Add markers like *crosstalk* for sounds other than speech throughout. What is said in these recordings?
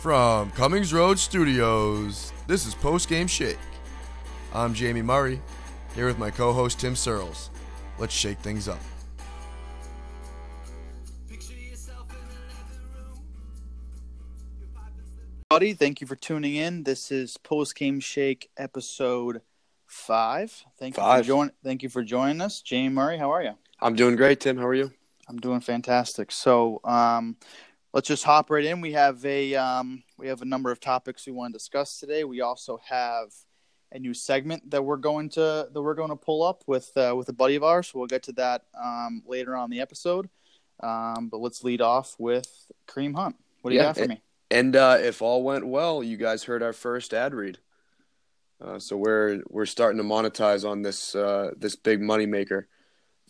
From Cummings Road Studios, this is Post Game Shake. I'm Jamie Murray, here with my co host Tim Searles. Let's shake things up. Buddy, thank you for tuning in. This is Post Game Shake episode five. Thank you Five. for joining. Thank you for joining us, Jamie Murray. How are you? I'm doing great, Tim. How are you? I'm doing fantastic. So, um, let's just hop right in. We have a um, we have a number of topics we want to discuss today. We also have a new segment that we're going to that we're going to pull up with uh, with a buddy of ours. We'll get to that um, later on in the episode. Um, but let's lead off with Kareem Hunt. What do you Yeah, got for it- me? And uh, if all went well, you guys heard our first ad read. Uh, so we're we're starting to monetize on this uh, this big money maker,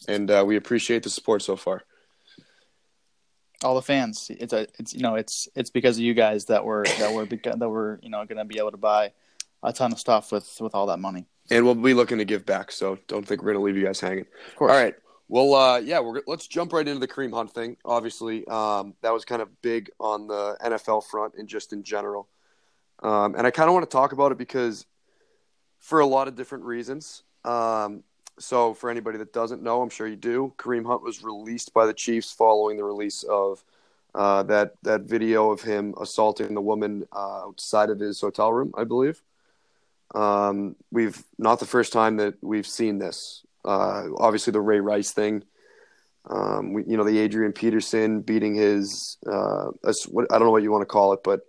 and uh, we appreciate the support so far. All the fans. It's a, it's you know, it's it's because of you guys that we're that we're that we're you know going to be able to buy a ton of stuff with with all that money. And we'll be looking to give back. So don't think we're gonna leave you guys hanging. Of course. All right. Well, uh, yeah, we're let's jump right into the Kareem Hunt thing. Obviously, um, that was kind of big on the NFL front and just in general. Um, and I kind of want to talk about it because, for a lot of different reasons. Um, so, for anybody that doesn't know, I'm sure you do. Kareem Hunt was released by the Chiefs following the release of uh, that that video of him assaulting the woman uh, outside of his hotel room, I believe. Um, we've not the first time that we've seen this. Uh, obviously, the Ray Rice thing. Um, we, you know, the Adrian Peterson beating his, uh, I don't know what you want to call it, but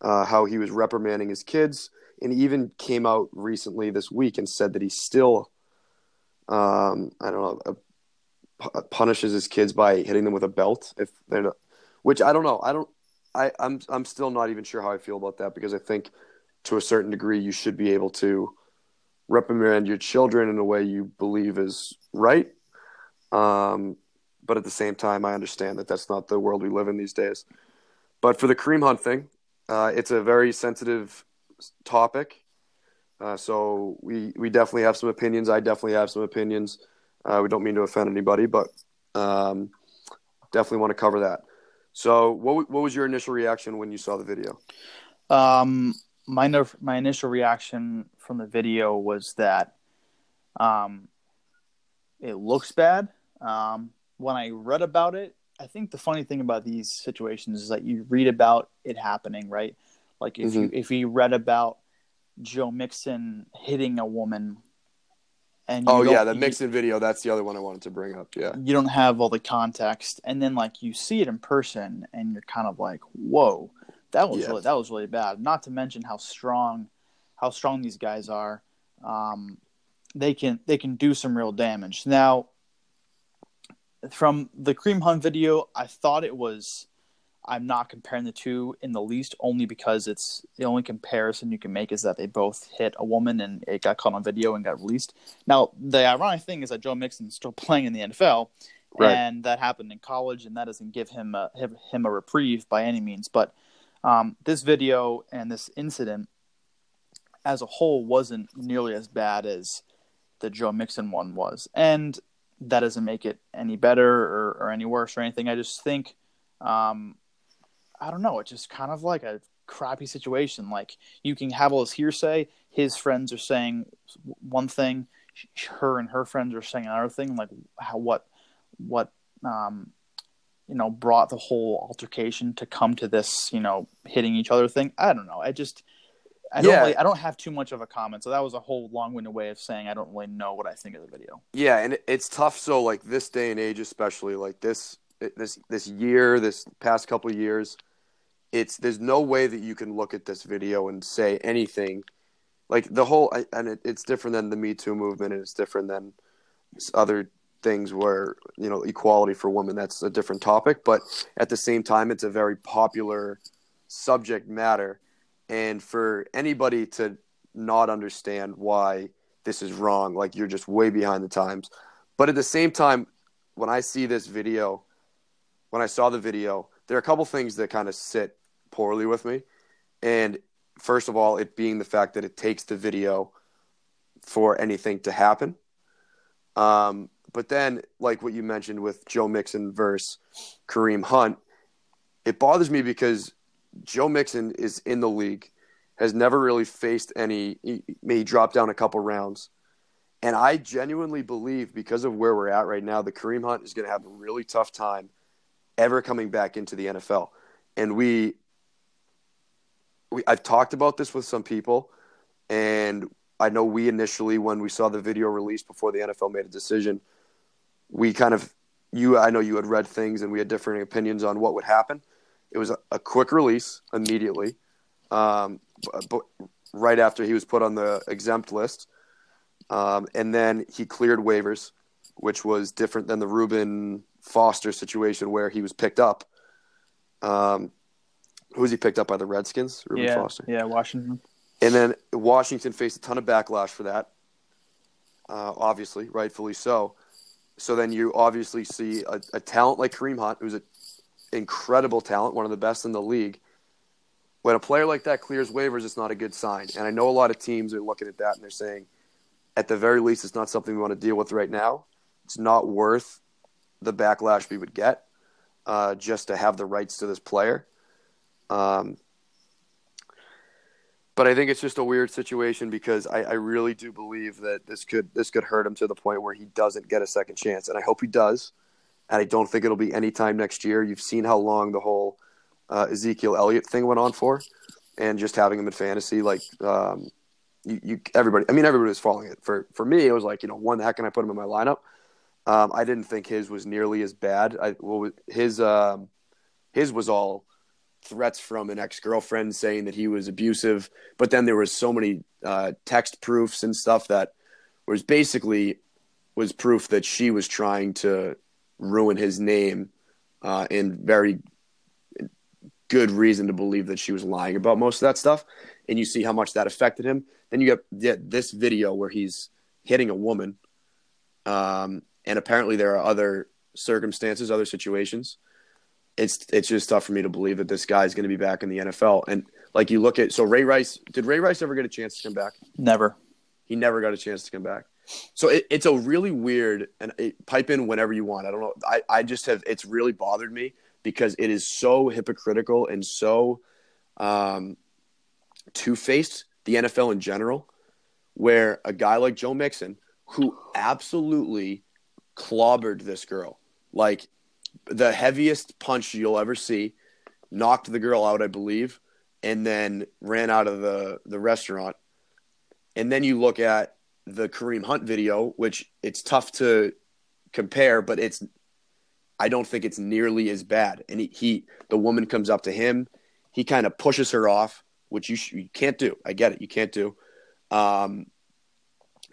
uh, how he was reprimanding his kids, and even came out recently this week and said that he still, um, I don't know, uh, punishes his kids by hitting them with a belt if they're not. Which I don't know. I don't. I, I'm I'm still not even sure how I feel about that because I think to a certain degree you should be able to reprimand your children in a way you believe is right. Um, but at the same time, I understand that that's not the world we live in these days. But for the Kareem Hunt thing, uh, it's a very sensitive topic. Uh, so we, we definitely have some opinions. I definitely have some opinions. Uh, we don't mean to offend anybody, but um, definitely want to cover that. So what, what was your initial reaction when you saw the video? Um, my my initial reaction from the video was that, um, it looks bad. Um, when I read about it, I think the funny thing about these situations is that you read about it happening, right? Like if you if you read about Joe Mixon hitting a woman, and Oh yeah, the you- Mixon video. That's the other one I wanted to bring up. Yeah. you don't have all the context, and then like you see it in person, and you're kind of like, "Whoa, that was Yeah. really that was really bad." Not to mention how strong, how strong these guys are. Um, they can they can do some real damage. Now, from the Kareem Hunt video, I thought it was. I'm not comparing the two in the least, only because it's the only comparison you can make is that they both hit a woman and it got caught on video and got released. Now, the ironic thing is that Joe Mixon's still *laughs* playing in the NFL, Right. and that happened in college, and that doesn't give him a, him, him a reprieve by any means. But um, this video and this incident, as a whole, wasn't nearly as bad as the Joe Mixon one was, and that doesn't make it any better or, or any worse or anything. I just think, um, I don't know, it's just kind of like a crappy situation. Like you can have all this hearsay. His friends are saying one thing, her and her friends are saying another thing. Like how what what um, you know brought the whole altercation to come to this you know hitting each other thing. I don't know. I just I don't Yeah. really, I don't have too much of a comment. So that was a whole long-winded way of saying I don't really know what I think of the video. Yeah, and it's tough. So like this day and age, especially like this this this year, this past couple of years, it's there's no way that you can look at this video and say anything. Like the whole, and it, it's different than the Me Too movement, and it's different than other things where you know equality for women. That's a different topic, but at the same time, it's a very popular subject matter, and for anybody to not understand why this is wrong, like you're just way behind the times. But at the same time, when I see this video, when I saw the video, there are a couple things that kind of sit poorly with me. And first of all, it being the fact that it takes the video for anything to happen. Um, but then, like what you mentioned with Joe Mixon versus Kareem Hunt, it bothers me because Joe Mixon is in the league, has never really faced any. He may drop down a couple rounds, and I genuinely believe because of where we're at right now, the Kareem Hunt is going to have a really tough time ever coming back into the NFL. And we, we I've talked about this with some people, and I know we initially when we saw the video released before the NFL made a decision, we kind of you I know you had read things and we had different opinions on what would happen. It was a, a quick release immediately, um, but, right after he was put on the exempt list, um, and then he cleared waivers, which was different than the Reuben Foster situation where he was picked up. Um, who was he picked up by the Redskins? Reuben yeah, Foster. yeah, Washington. And then Washington faced a ton of backlash for that. Uh, obviously, rightfully so. So then you obviously see a, a talent like Kareem Hunt, who's an incredible talent, one of the best in the league. When a player like that clears waivers, it's not a good sign. And I know a lot of teams are looking at that and they're saying, at the very least, it's not something we want to deal with right now. It's not worth the backlash we would get uh, just to have the rights to this player. Um, but I think it's just a weird situation because I, I, really do believe that this could this could hurt him to the point where he doesn't get a second chance, and I hope he does. And I don't think it'll be any time next year. You've seen how long the whole uh, Ezekiel Elliott thing went on for, and just having him in fantasy, like um, you, you, everybody. I mean, everybody was following it. For for me, it was like you know, when the heck can I put him in my lineup? Um, I didn't think his was nearly as bad. I well, his um, his was all threats from an ex-girlfriend saying that he was abusive but then there was so many uh, text proofs and stuff that was basically was proof that she was trying to ruin his name uh, and very good reason to believe that she was lying about most of that stuff. And you see how much that affected him. Then you get this video where he's hitting a woman um, and apparently there are other circumstances other situations it's it's just tough for me to believe that this guy is going to be back in the NFL. And like you look at so Ray Rice, did Ray Rice ever get a chance to come back? Never. He never got a chance to come back. So it, it's a really weird and it, pipe in whenever you want. I don't know. I, I just have it's really bothered me because it is so hypocritical and so um, two faced the NFL in general, where a guy like Joe Mixon, who absolutely clobbered this girl, like the heaviest punch you'll ever see, knocked the girl out, I believe, and then ran out of the, the restaurant. And then you look at the Kareem Hunt video, which it's tough to compare, but it's I don't think it's nearly as bad. And he, he the woman comes up to him, he kind of pushes her off, which you, sh- you can't do. I get it, you can't do. Um,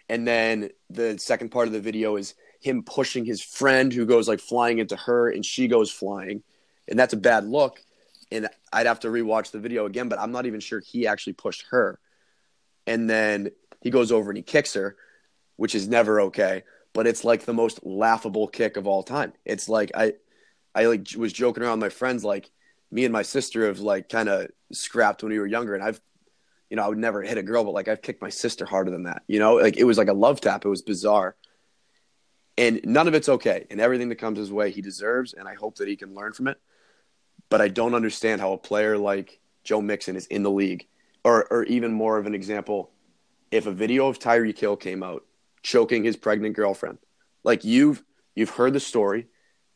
and then the second part of the video is him pushing his friend who goes like flying into her and she goes flying. And that's a bad look. And I'd have to rewatch the video again, but I'm not even sure he actually pushed her. And then he goes over and he kicks her, which is never okay. But it's like the most laughable kick of all time. It's like I, I like was joking around with my friends, like me and my sister have like kind of scrapped when we were younger, and I've, you know, I would never hit a girl, but like I've kicked my sister harder than that. You know, like it was like a love tap. It was bizarre and none of it's okay. And everything that comes his way, he deserves, and I hope that he can learn from it. But I don't understand how a player like Joe Mixon is in the league, or or even more of an example, if a video of Tyreek Hill came out choking his pregnant girlfriend, like you've you've heard the story,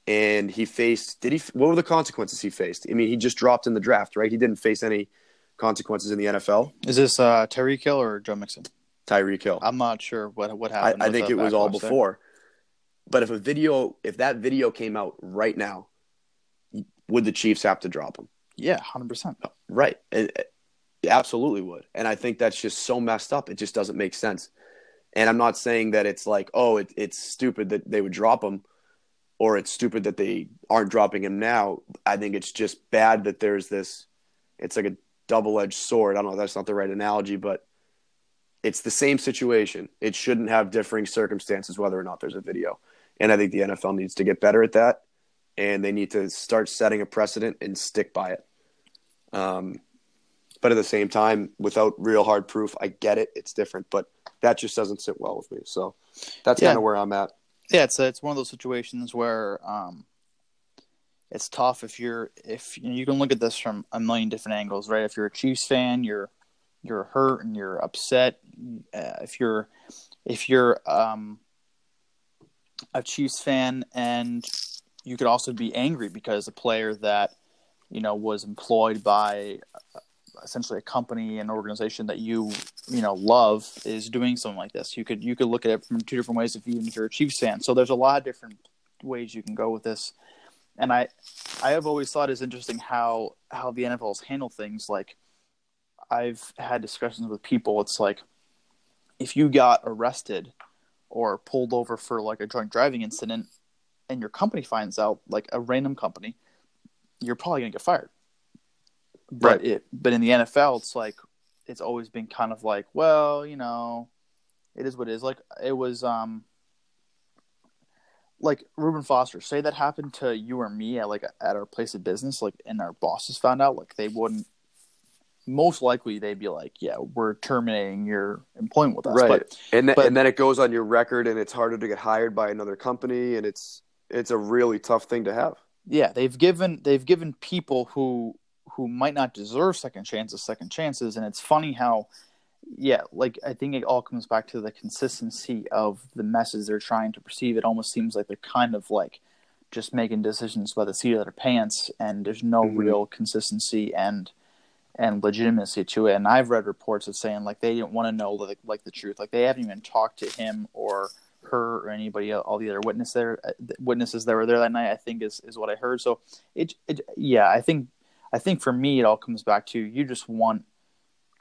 and he faced did he what were the consequences he faced? I mean, he just dropped in the draft, right? He didn't face any consequences in the NFL. Is this uh, Tyreek Hill or Joe Mixon? Tyreek Hill. I'm not sure what what happened. I, I think it was all before. There. But if a video, if that video came out right now, would the Chiefs have to drop him? Yeah, hundred percent. Right, it, it uh, absolutely would. And I think that's just so messed up. It just doesn't make sense. And I'm not saying that it's like, oh, it, it's stupid that they would drop him, or it's stupid that they aren't dropping him now. I think it's just bad that there's this. It's like a double-edged sword. I don't know. That's not the right analogy, but it's the same situation. It shouldn't have differing circumstances whether or not there's a video. And I think the NFL needs to get better at that. And they need to start setting a precedent and stick by it. Um, but at the same time, without real hard proof, I get it. It's different, but that just doesn't sit well with me. So that's yeah. kind of where I'm at. Yeah, it's a, it's one of those situations where, um, it's tough if you're if you, know, you can look at this from a million different angles, right? If you're a Chiefs fan, you're you're hurt and you're upset. Uh, if you're if you're um, a Chiefs fan and you could also be angry because a player that you know was employed by uh, essentially a company and organization that you you know love is doing something like this. You could you could look at it from two different ways if even if you're a Chiefs fan. So there's a lot of different ways you can go with this. And I I have always thought it's interesting how how the NFL's handle things. Like I've had discussions with people. It's like if you got arrested or pulled over for like a drunk driving incident and your company finds out, like a random company, you're probably gonna get fired. But Right. it but in the NFL it's like it's always been kind of like, well, you know, it is what it is. Like it was um like Reuben Foster, say that happened to you or me at like at our place of business, like and our bosses found out, like they wouldn't most likely they'd be like, Yeah, we're terminating your employment with us. Right. But and th- but- and then it goes on your record, and it's harder to get hired by another company, and it's it's a really tough thing to have. yeah, they've given they've given people who who might not deserve second chances second chances, and it's funny how, yeah, like I think it all comes back to the consistency of the message they're trying to perceive. It almost seems like they're kind of like just making decisions by the seat of their pants, and there's no Mhm. real consistency and and legitimacy to it. And I've read reports of saying like they didn't want to know like, like the truth, like they haven't even talked to him or her or anybody all the other there uh, witnesses that were there that night. I think is is what I heard. So it, it yeah, I think I think for me it all comes back to you just want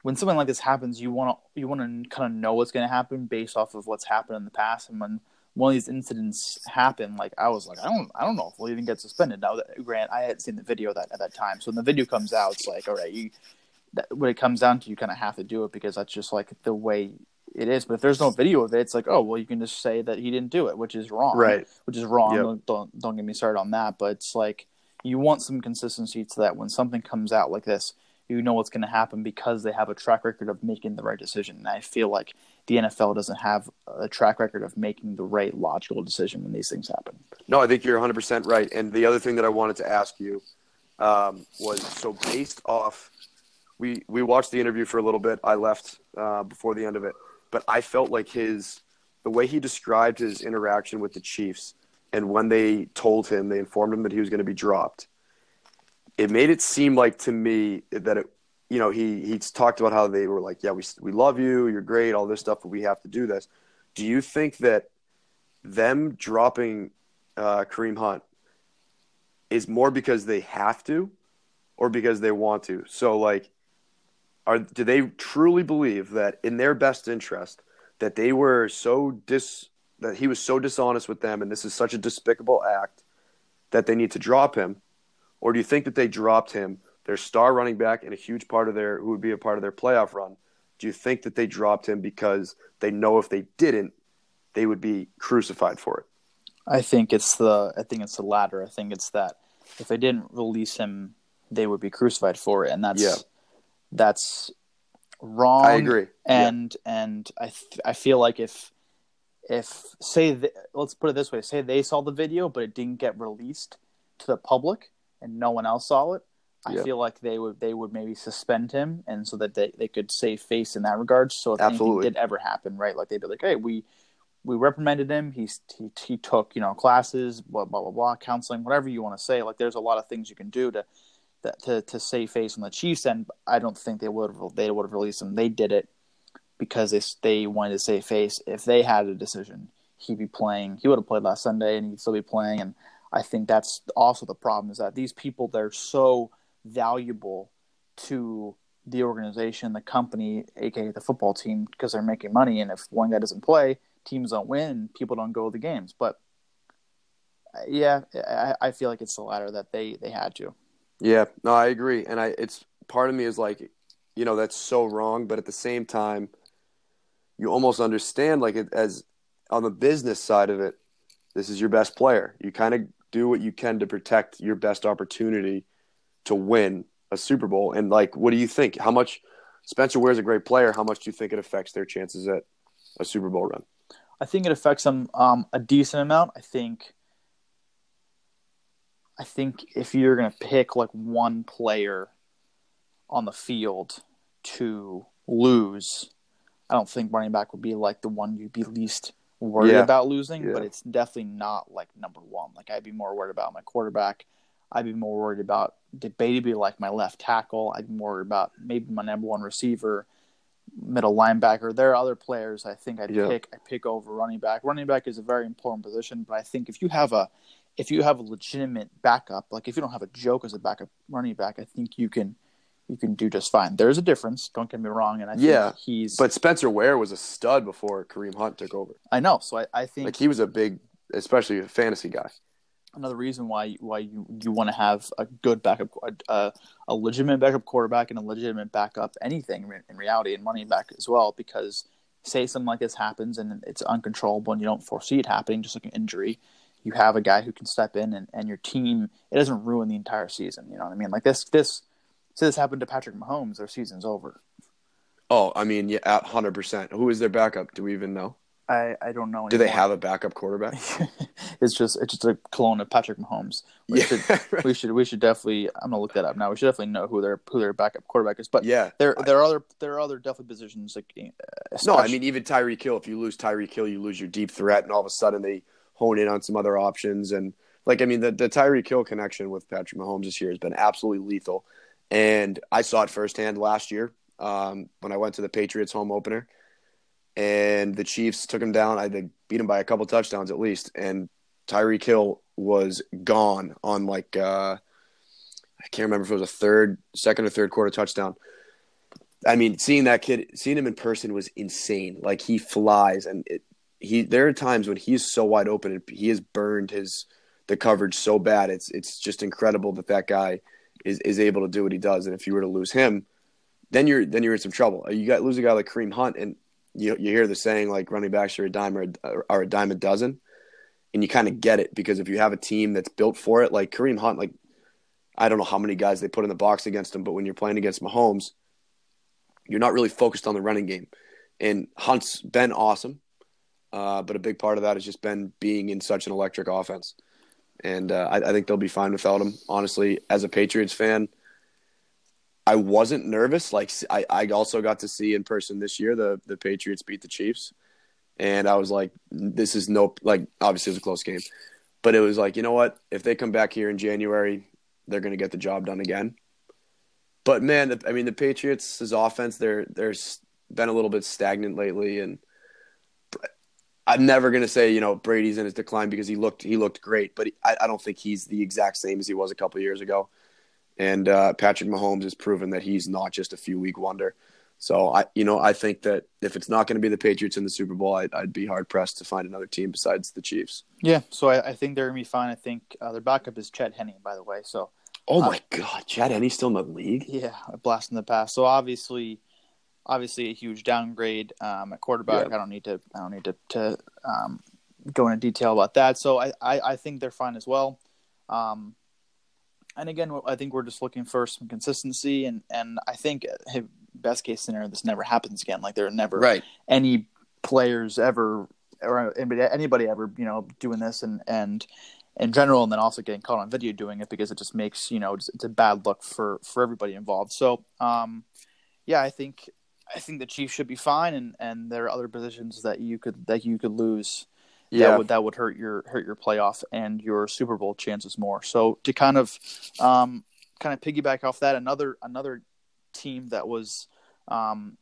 when something like this happens, you want to you want to kind of know what's going to happen based off of what's happened in the past. And when one of these incidents happened, like I was like, I don't I don't know if we'll even get suspended. Now, that, Grant, I had seen the video that at that time, so when the video comes out, it's like, all right, you that, when it comes down to you kind of have to do it because that's just like the way it is. But if there's no video of it, it's like, oh well, you can just say that he didn't do it, which is wrong, Right. Which is wrong. Yep. Don't, don't don't get me started on that. But it's like you want some consistency to that when something comes out like this. You know what's going to happen because they have a track record of making the right decision. And I feel like the NFL doesn't have a track record of making the right logical decision when these things happen. No, I think you're 100% right. And the other thing that I wanted to ask you um, was so based off, we, we watched the interview for a little bit. I left uh, before the end of it. But I felt like his, the way he described his interaction with the Chiefs and when they told him, they informed him that he was going to be dropped, it made it seem like to me that it, you know, he, he talked about how they were like, yeah, we, we love you, you're great, all this stuff, but we have to do this. Do you think that them dropping uh, Kareem Hunt is more because they have to or because they want to. So like are do they truly believe that in their best interest that they were so dis that he was so dishonest with them and this is such a despicable act that they need to drop him? Or do you think that they dropped him, their star running back and a huge part of their who would be a part of their playoff run? Do you think that they dropped him because they know if they didn't, they would be crucified for it? I think it's the I think it's the latter. I think it's that if they didn't release him, they would be crucified for it, and that's Yeah. that's wrong. I agree. Yeah. And and I th- I feel like if if say th- let's put it this way, say they saw the video but it didn't get released to the public and no one else saw it, I Yeah. feel like they would they would maybe suspend him and so that they, they could save face in that regard. So if Absolutely. anything did ever happen, right, like they'd be like, hey, we we reprimanded him. He's he, he took you know classes, blah blah blah blah, counseling, whatever you want to say. Like there's a lot of things you can do to that to to save face on the Chiefs end. I don't think they would have they would have released him. They did it because they they wanted to save face. If they had a decision, he'd be playing. He would have played last Sunday, and he'd still be playing. And I think that's also the problem is that these people they're so valuable to the organization, the company, aka the football team, because they're making money. And if one guy doesn't play, teams don't win, people don't go to the games. But yeah, I, I feel like it's the latter that they they had to. Yeah, no, I agree, and I it's part of me is like, you know, that's so wrong, but at the same time, you almost understand like it as on the business side of it, this is your best player. You kind of do what you can to protect your best opportunity to win a Super Bowl. And like, what do you think? How much Spencer Ware's a great player? How much do you think it affects their chances at a Super Bowl run? I think it affects them um, a decent amount. I think. I think if you're going to pick like one player on the field to lose, I don't think running back would be like the one you'd be least worried Yeah. about losing, Yeah. but it's definitely not like number one. Like I'd be more worried about my quarterback. I'd be more worried about debatably like my left tackle. I'd be more worried about maybe my number one receiver, middle linebacker. There are other players I think I'd Yeah. pick. I pick over running back. Running back is a very important position, but I think if you have a if you have a legitimate backup, like if you don't have a joke as a backup running back, I think you can you can do just fine. There's a difference. Don't get me wrong, and I Yeah, he's. But Spencer Ware was a stud before Kareem Hunt took over. I know, so I, I think Like he was a big, especially a fantasy guy. Another reason why why you you want to have a good backup, uh, a legitimate backup quarterback and a legitimate backup anything in- reality and running back as well. Because say something like this happens and it's uncontrollable and you don't foresee it happening, just like an injury, you have a guy who can step in and, and your team it doesn't ruin the entire season. You know what I mean? Like this this say this happened to Patrick Mahomes, their season's over. Oh, I mean, yeah, hundred percent. Who is their backup? Do we even know? I, I don't know. Do they have a backup quarterback? *laughs* it's just it's just a clone of Patrick Mahomes. We Yeah, should *laughs* right. we should we should definitely I'm gonna look that up now. We should definitely know who their who their backup quarterback is. But yeah. there there are other there are other definitely positions like uh, No, I mean even Tyreek Hill. If you lose Tyreek Hill, you lose your deep threat, and all of a sudden they hone in on some other options. And like I mean, the the Tyreek Hill connection with Patrick Mahomes this year has been absolutely lethal. And I saw it firsthand last year um, when I went to the Patriots home opener, and the Chiefs took him down. I think beat him by a couple touchdowns at least, and Tyreek Hill was gone on like uh, I can't remember if it was a third, second or third quarter touchdown. I mean, seeing that kid, seeing him in person was insane. Like he flies, and it, he. There are times when he's so wide open, and he has burned his the coverage so bad. It's it's just incredible that that guy is is able to do what he does. And if you were to lose him, then you're then you're in some trouble. You got lose a guy like Kareem Hunt, and you you hear the saying like running backs are a dime or a, are a dime a dozen, and you kind of get it because if you have a team that's built for it, like Kareem Hunt, like I don't know how many guys they put in the box against him, but when you're playing against Mahomes, you're not really focused on the running game. And Hunt's been awesome, uh, but a big part of that has just been being in such an electric offense. And uh, I, I think they'll be fine without him. Honestly, as a Patriots fan, I wasn't nervous. Like I, I also got to see in person this year the the Patriots beat the Chiefs, and I was like, this is no like obviously it was a close game, but it was like you know what if they come back here in January, they're going to get the job done again. But man, the, I mean the Patriots' offense they're they're been a little bit stagnant lately, and I'm never going to say you know Brady's in his decline because he looked he looked great, but he, I, I don't think he's the exact same as he was a couple years ago. And uh, Patrick Mahomes has proven that he's not just a few week wonder. So I, you know, I think that if it's not going to be the Patriots in the Super Bowl, I'd, I'd be hard pressed to find another team besides the Chiefs. yeah. So I, I think they're gonna be fine. I think uh, their backup is Chad Henne, by the way. So Oh my God, Chad Henne's still in the league. yeah, a blast in the past. So obviously, obviously a huge downgrade um, at quarterback. I don't need to. I don't need to to um, go into detail about that. So I, I, I think they're fine as well. Um, and again, I think we're just looking for some consistency, and and I think uh, best case scenario, this never happens again. Like there are never Right. any players ever or anybody, anybody ever you know doing this and and in general and then also getting caught on video doing it because it just makes you know it's, it's a bad look for for everybody involved so um yeah i think i think the chiefs should be fine and and there are other positions that you could that you could lose Yeah. that would that would hurt your hurt your playoff and your super bowl chances more so to kind of um kind of piggyback off that another another team that was um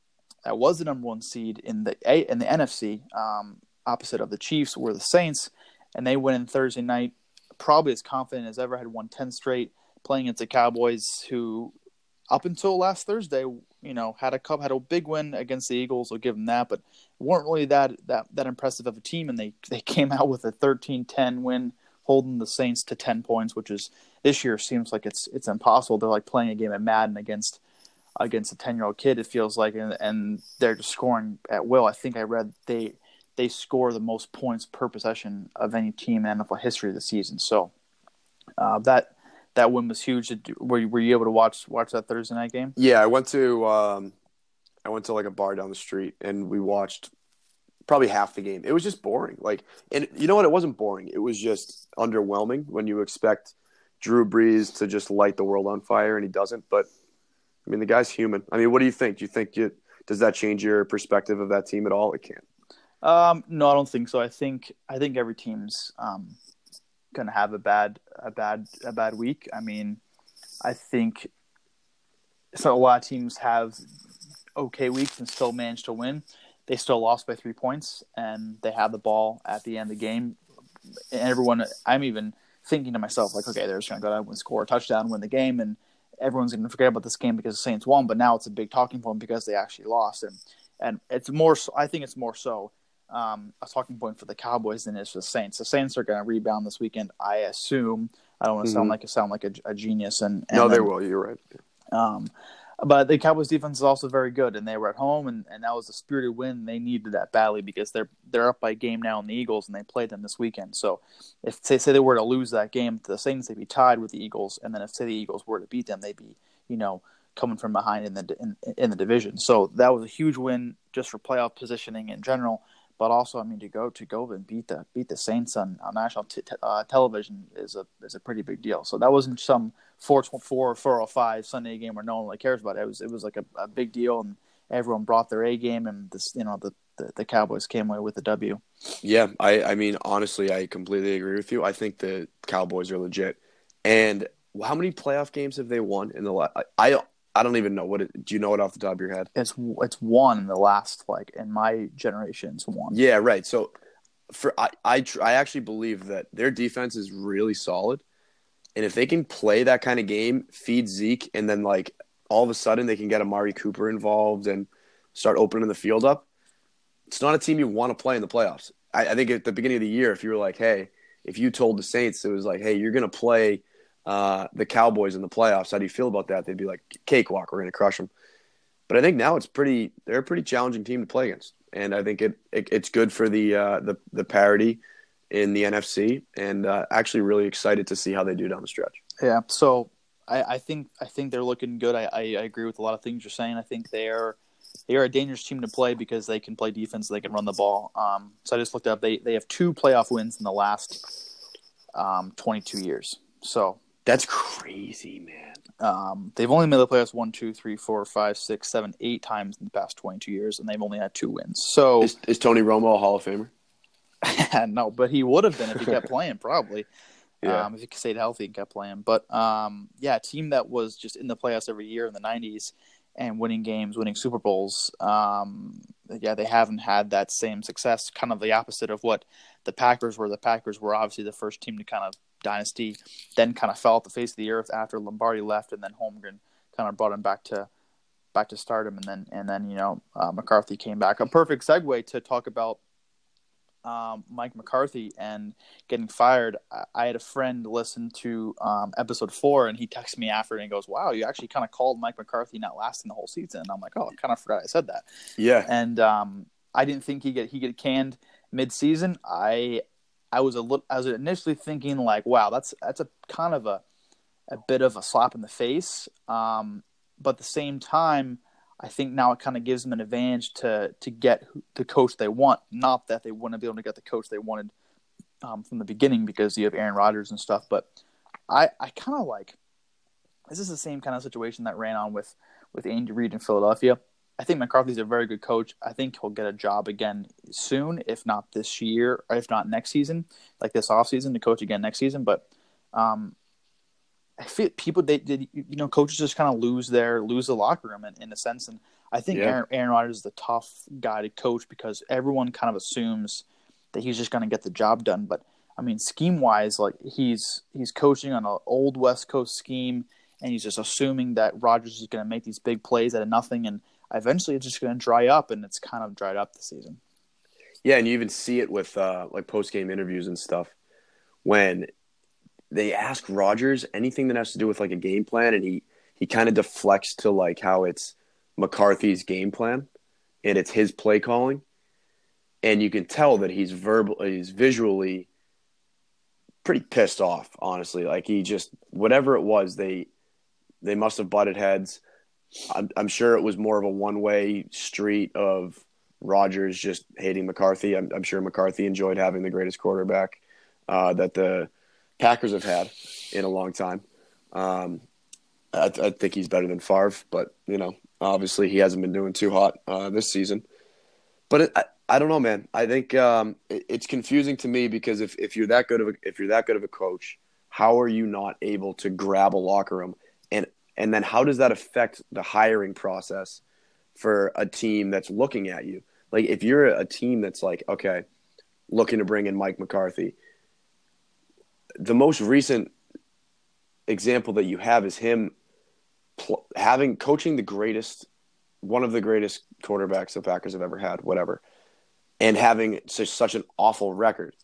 that was the number one seed in the A in the NFC, um, opposite of the Chiefs, were the Saints, and they went in Thursday night, probably as confident as ever. Had won ten straight, playing against the Cowboys, who up until last Thursday, you know, had a cup had a big win against the Eagles. I'll give them that, but weren't really that that that impressive of a team, and they they came out with a 13-10 win, holding the Saints to ten points, which is this year seems like it's it's impossible. They're like playing a game of Madden against against a 10 year old kid it feels like and, and they're just scoring at will i think i read they they score the most points per possession of any team in nfl history this season so uh, that that win was huge Did- were you, were you able to watch watch that thursday night game Yeah, I went to um, I went to like a bar down the street and we watched probably half the game. It was just boring. Like, and you know what? It wasn't boring. It was just underwhelming when you expect Drew Brees to just light the world on fire, and he doesn't. But I mean, the guy's human. I mean, what do you think? Do you think you does that change your perspective of that team at all? It can't. Um, no, I don't think so. I think I think every team's um, gonna have a bad a bad a bad week. I mean, I think so. A lot of teams have okay weeks and still manage to win. They still lost by three points, and they had the ball at the end of the game. And everyone, I'm even thinking to myself, like, okay, they're just going to go down and score a touchdown, win the game, and everyone's going to forget about this game because the Saints won. But now it's a big talking point because they actually lost, and and it's more. So, I think it's more so um, a talking point for the Cowboys than it is for the Saints. The Saints are going to rebound this weekend, I assume. I don't want to mm-hmm. sound like a sound like a, a genius, and, and no, they will. You're right. Um, but the Cowboys defense is also very good, and they were at home, and, and that was a spirited win. They needed that badly because they're they're up by game now in the Eagles, and they played them this weekend. So if they say they were to lose that game to the Saints, they'd be tied with the Eagles, and then if say the Eagles were to beat them, they'd be you know coming from behind in the in, in the division. So that was a huge win just for playoff positioning in general. But also, I mean, to go to go and beat the beat the Saints on, on national t- uh, television is a is a pretty big deal. So that wasn't some four four four or five Sunday game where no one really cares about it. It was it was like a, a big deal, and everyone brought their A game, and this you know the, the, the Cowboys came away with the W. Yeah, I I mean honestly, I completely agree with you. I think the Cowboys are legit, and how many playoff games have they won in the last? I I don't even know what it. Do you know it off the top of your head? It's it's one in the last like in my generation's one. Yeah, right. So for I I, I actually believe that their defense is really solid, and if they can play that kind of game, feed Zeke, and then like all of a sudden they can get Amari Cooper involved and start opening the field up, it's not a team you want to play in the playoffs. I, I think at the beginning of the year, if you were like, hey, if you told the Saints it was like, hey, you're gonna play uh, the Cowboys in the playoffs. How do you feel about that? They'd be like, cakewalk, we're going to crush them. But I think now it's pretty. They're a pretty challenging team to play against, and I think it, it it's good for the uh, the the parity in the NFC, and uh, actually really excited to see how they do down the stretch. Yeah. So I, I think I think they're looking good. I, I, I agree with a lot of things you're saying. I think they are they are a dangerous team to play because they can play defense, they can run the ball. Um, so I just looked up. They they have two playoff wins in the last um, 22 years. So that's crazy, man. Um, they've only made the playoffs one, two, three, four, five, six, seven, eight times in the past 22 years, and they've only had two wins. So is, is Tony Romo a Hall of Famer? *laughs* no, but he would have been if he kept *laughs* playing, probably. Yeah. Um, if he stayed healthy and kept playing. But um, yeah, a team that was just in the playoffs every year in the 90s and winning games, winning Super Bowls. Um, yeah, they haven't had that same success. Kind of the opposite of what the Packers were. The Packers were obviously the first team to kind of dynasty, then kind of fell off the face of the earth after Lombardi left, and then Holmgren kind of brought him back to back to stardom, and then and then you know uh, McCarthy came back. A perfect segue to talk about um, Mike McCarthy and getting fired. I, I had a friend listen to um, episode four, and he texted me after, and he goes, "Wow, you actually kind of called Mike McCarthy not lasting the whole season." And I'm like, "Oh, I kind of forgot I said that." Yeah, and um, I didn't think he get he get canned mid season. I I was a little, I was initially thinking like, wow, that's that's a kind of a a bit of a slap in the face. Um, but at the same time, I think now it kind of gives them an advantage to to get the coach they want. Not that they wouldn't be able to get the coach they wanted um, from the beginning because you have Aaron Rodgers and stuff. But I I kind of like this is the same kind of situation that ran on with with Andy Reid in Philadelphia. I think McCarthy's a very good coach. I think he'll get a job again soon, if not this year, or if not next season, like this offseason to coach again next season. But um, I feel people they did you know coaches just kind of lose their lose the locker room in, in a sense, and I think yeah. Aaron, Aaron Rodgers is the tough guy to coach because everyone kind of assumes that he's just going to get the job done. But I mean, scheme wise, like he's he's coaching on an old West Coast scheme, and he's just assuming that Rodgers is going to make these big plays out of nothing and eventually it's just going to dry up, and it's kind of dried up this season. Yeah, and you even see it with uh, like post game interviews and stuff when they ask Rodgers anything that has to do with like a game plan, and he he kind of deflects to like how it's McCarthy's game plan and it's his play calling, and you can tell that he's verbal, he's visually pretty pissed off. Honestly, like he just whatever it was, they they must have butted heads. I'm, I'm sure it was more of a one way street of Rodgers just hating McCarthy. I'm, I'm, sure McCarthy enjoyed having the greatest quarterback uh, that the Packers have had in a long time. Um, I, I, think he's better than Favre, but you know, obviously he hasn't been doing too hot uh, this season. But it, I, I don't know, man. I think um, it, it's confusing to me because if, if you're that good of a, if you're that good of a coach, how are you not able to grab a locker room and then how does that affect the hiring process for a team that's looking at you? Like if you're a team that's like, okay, looking to bring in Mike McCarthy, the most recent example that you have is him pl- having coaching the greatest, one of the greatest quarterbacks the Packers have ever had, whatever, and having such, such an awful record.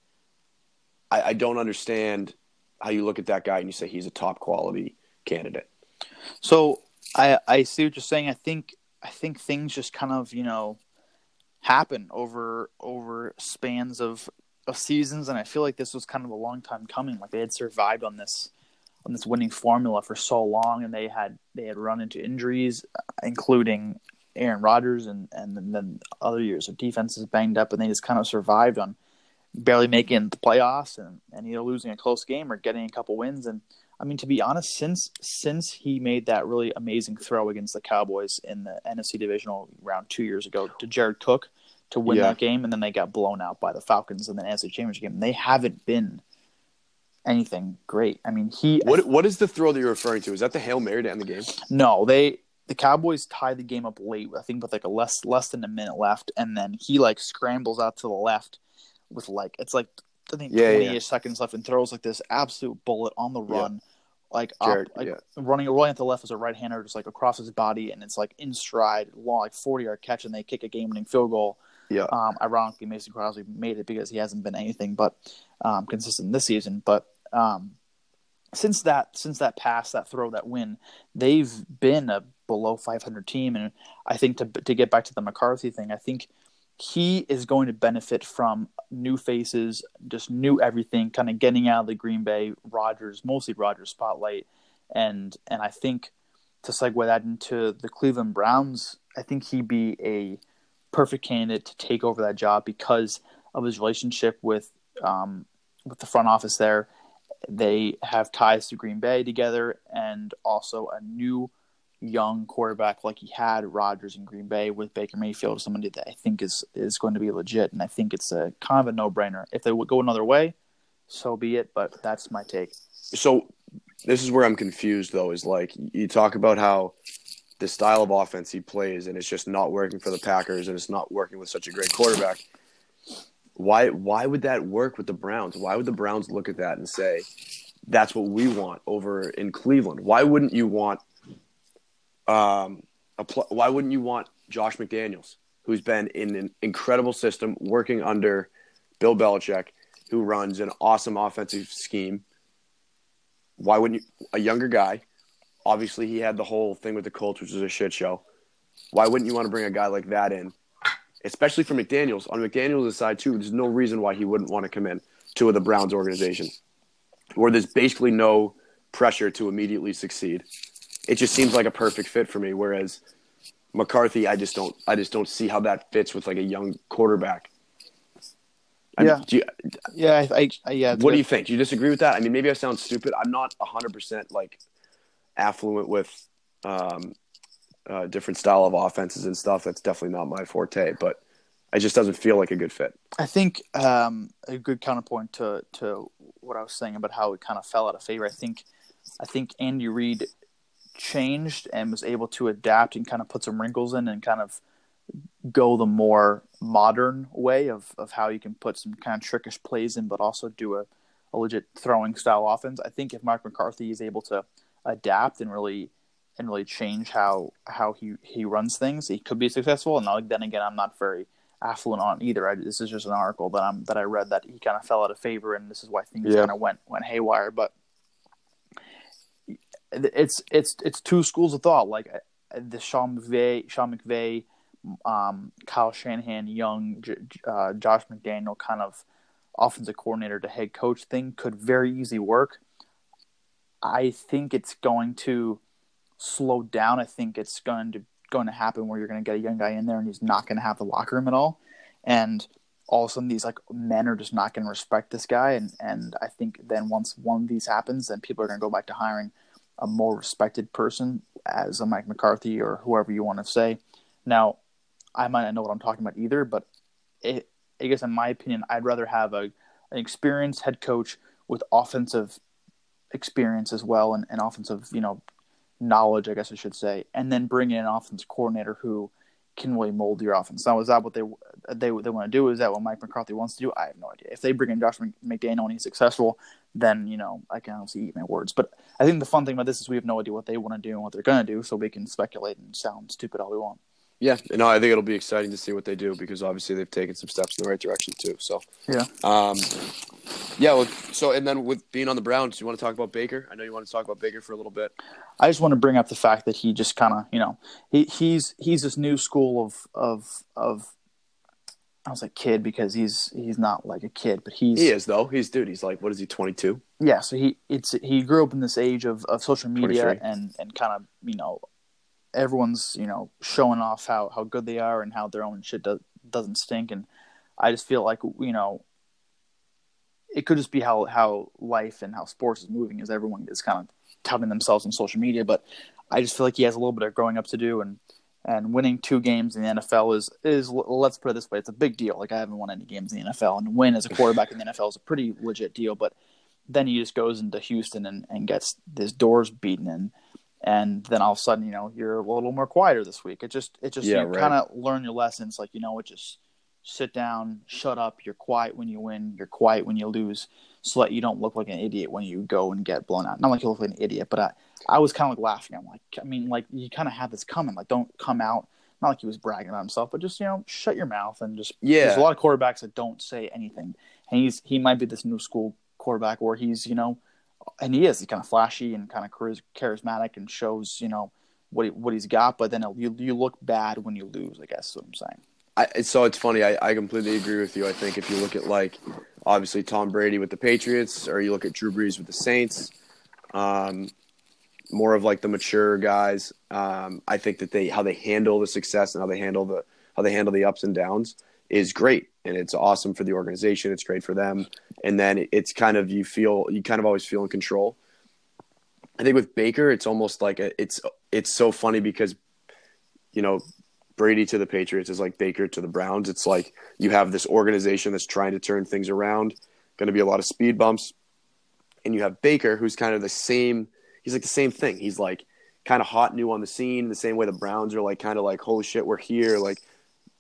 I, I don't understand how you look at that guy and you say he's a top quality candidate. So I I see what you're saying. I think I think things just kind of you know happen over over spans of of seasons, and I feel like this was kind of a long time coming. Like they had survived on this on this winning formula for so long, and they had they had run into injuries, including Aaron Rodgers, and and then other years of defenses banged up, and they just kind of survived on barely making the playoffs and, and either losing a close game or getting a couple wins. And I mean, to be honest, since since he made that really amazing throw against the Cowboys in the NFC divisional round two years ago to Jared Cook to win yeah. that game, and then they got blown out by the Falcons in the NFC Championship game. They haven't been anything great. I mean, he. What What is the throw that you're referring to? Is that the hail mary to end the game? No, they the Cowboys tied the game up late. I think with like a less less than a minute left, and then he like scrambles out to the left with like it's like I think yeah, 20 yeah. seconds left and throws like this absolute bullet on the run. Yeah. Like Jared, up, like yeah. running running at the left as a right hander, just like across his body, and it's like in stride, long, like forty yard catch, and they kick a game winning field goal. Yeah. Um, ironically, Mason Crosby made it because he hasn't been anything but um, consistent this season. But um, since that since that pass, that throw, that win, they've been a below 500 team, and I think to to get back to the McCarthy thing, I think he is going to benefit from new faces, just new everything, kind of getting out of the Green Bay Rodgers, mostly Rodgers spotlight, and and I think to segue that into the Cleveland Browns, I think he'd be a perfect candidate to take over that job because of his relationship with um, with the front office there. They have ties to Green Bay together, and also a new young quarterback like he had Rodgers in Green Bay with Baker Mayfield, somebody that I think is is going to be legit, and I think it's a kind of a no brainer. If they would go another way, so be it. But that's my take. So this is where I'm confused though. Is like you talk about how the style of offense he plays, and it's just not working for the Packers, and it's not working with such a great quarterback. Why why would that work with the Browns? Why would the Browns look at that and say, "That's what we want over in Cleveland"? Why wouldn't you want um, pl- why wouldn't you want Josh McDaniels, who's been in an incredible system working under Bill Belichick, who runs an awesome offensive scheme? Why wouldn't you? A younger guy, obviously, he had the whole thing with the Colts, which was a shit show. Why wouldn't you want to bring a guy like that in? Especially for McDaniels. On McDaniels' side, too, there's no reason why he wouldn't want to come in to the Browns organization, where there's basically no pressure to immediately succeed it just seems like a perfect fit for me. Whereas McCarthy, I just don't, I just don't see how that fits with like a young quarterback. I yeah, mean, you, yeah, I, I, yeah. What good. do you think? Do you disagree with that? I mean, maybe I sound stupid. I'm not hundred percent like affluent with um, uh, different style of offenses and stuff. That's definitely not my forte, but it just doesn't feel like a good fit. I think um, a good counterpoint to to what I was saying about how it kind of fell out of favor. I think I think Andy Reid changed and was able to adapt and kind of put some wrinkles in and kind of go the more modern way of, of how you can put some kind of trickish plays in, but also do a, a legit throwing style offense. I think if Mark McCarthy is able to adapt and really and really change how how he, he runs things, he could be successful. And then again, I'm not very affluent on either. I, this is just an article that I'm that I read that he kind of fell out of favor, and this is why things yeah. kind of went went haywire. But it's it's it's two schools of thought. Like uh, the Sean McVay, Sean McVay, um, Kyle Shanahan, young uh, Josh McDaniel kind of offensive coordinator to head coach thing could very easily work. I think it's going to slow down. I think it's going to going to happen where you're going to get a young guy in there and he's not going to have the locker room at all. And all of a sudden these like men are just not going to respect this guy, and and I think then once one of these happens, then people are going to go back to hiring a more respected person as a Mike McCarthy or whoever you want to say. Now, I might not know what I'm talking about either, but it, I guess in my opinion, I'd rather have a an experienced head coach with offensive experience as well and, and offensive, you know, knowledge, I guess I should say, and then bring in an offensive coordinator who can really mold your offense. Now, is that what they they they want to do? Is that what Mike McCarthy wants to do? I have no idea. If they bring in Josh McDaniel and he's successful, then you know I can obviously eat my words. But I think the fun thing about this is we have no idea what they want to do and what they're going to do, so we can speculate and sound stupid all we want. Yeah, no, I think it'll be exciting to see what they do because obviously they've taken some steps in the right direction too. So yeah, um, yeah. Well, so and then with being on the Browns, you want to talk about Baker? I know you want to talk about Baker for a little bit. I just want to bring up the fact that he just kind of, you know, he, he's he's this new school of of of. I was like kid because he's he's not like a kid, but he's he is though. He's dude. He's like what is he twenty two? Yeah, so he it's he grew up in this age of, of social media and and kind of you know everyone's you know showing off how how good they are and how their own shit do, doesn't stink and I just feel like you know it could just be how how life and how sports is moving as everyone is kind of touting themselves on social media but I just feel like he has a little bit of growing up to do and and winning two games in the NFL is is let's put it this way it's a big deal like I haven't won any games in the NFL and win as a quarterback in the NFL is a pretty legit deal but then he just goes into Houston and, and gets his doors beaten in and then all of a sudden, you know, you're a little more quieter this week. It just, it just, yeah, you right. kind of learn your lessons. Like, you know, it just sit down, shut up. You're quiet when you win. You're quiet when you lose, so that you don't look like an idiot when you go and get blown out. Not like you look like an idiot, but I, I was kind of like laughing. I'm like, I mean, like you kind of have this coming. Like, don't come out. Not like he was bragging about himself, but just you know, shut your mouth and just. Yeah. There's a lot of quarterbacks that don't say anything, and he's he might be this new school quarterback where he's you know and he is. He's kind of flashy and kind of charismatic and shows you know what he, what he's got. But then you you look bad when you lose. I guess is what I'm saying. I, so it's funny. I, I completely agree with you. I think if you look at like obviously Tom Brady with the Patriots, or you look at Drew Brees with the Saints, um, more of like the mature guys. Um, I think that they how they handle the success and how they handle the how they handle the ups and downs is great and it's awesome for the organization. It's great for them. And then it's kind of you feel you kind of always feel in control. I think with Baker, it's almost like a, it's it's so funny because you know Brady to the Patriots is like Baker to the Browns. It's like you have this organization that's trying to turn things around. Going to be a lot of speed bumps, and you have Baker, who's kind of the same. He's like the same thing. He's like kind of hot, new on the scene, the same way the Browns are like kind of like holy shit, we're here. Like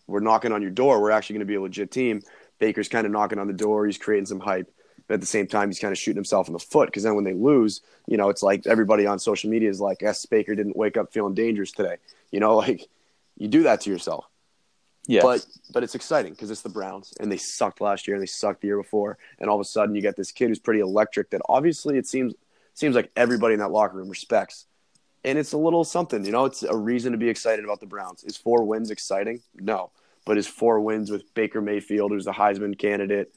we're knocking on your door. We're actually going to be a legit team. Baker's kind of knocking on the door. He's creating some hype. But at the same time, he's kind of shooting himself in the foot because then when they lose, you know, it's like everybody on social media is like, "S. Baker didn't wake up feeling dangerous today." You know, *laughs* like you do that to yourself. Yeah. But but it's exciting because it's the Browns and they sucked last year and they sucked the year before, and all of a sudden you get this kid who's pretty electric that obviously it seems seems like everybody in that locker room respects and it's a little something. You know, it's a reason to be excited about the Browns. Is four wins exciting? No, but his four wins with Baker Mayfield, who's the Heisman candidate,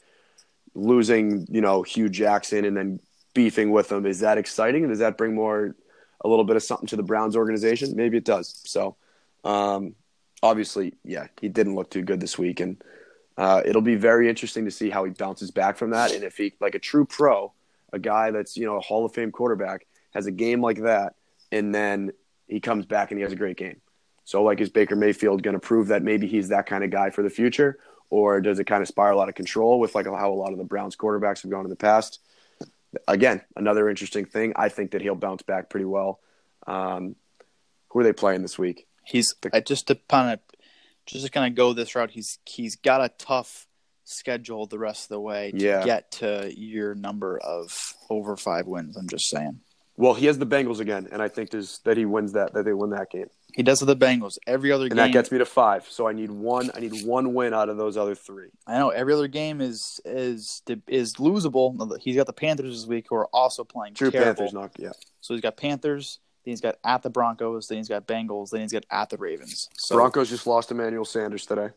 losing, you know, Hue Jackson, and then beefing with him, is that exciting? And does that bring more, a little bit of something to the Browns organization? Maybe it does. So, um, obviously, yeah, he didn't look too good this week, and uh, it'll be very interesting to see how he bounces back from that, and if he, like a true pro, a guy that's you know a Hall of Fame quarterback, has a game like that and then he comes back and he has a great game. So, like, is Baker Mayfield going to prove that maybe he's that kind of guy for the future, or does it kind of spiral out of control with like how a lot of the Browns quarterbacks have gone in the past? Again, another interesting thing. I think that he'll bounce back pretty well. Um, who are they playing this week? He's the, just to kind of just to kind of go this route. He's he's got a tough schedule the rest of the way to yeah. get to your number of over five wins. I'm just saying. Well, he has the Bengals again, and I think there's that he wins that that they win that game. He does with the Bengals. Every other and game, that gets me to five. So I need one. I need one win out of those other three. I know every other game is is is losable. He's got the Panthers this week, who are also playing. True, terrible. Panthers not yeah. So he's got Panthers. Then he's got at the Broncos. Then he's got Bengals. Then he's got at the Ravens. So, Broncos just lost Emmanuel Sanders today.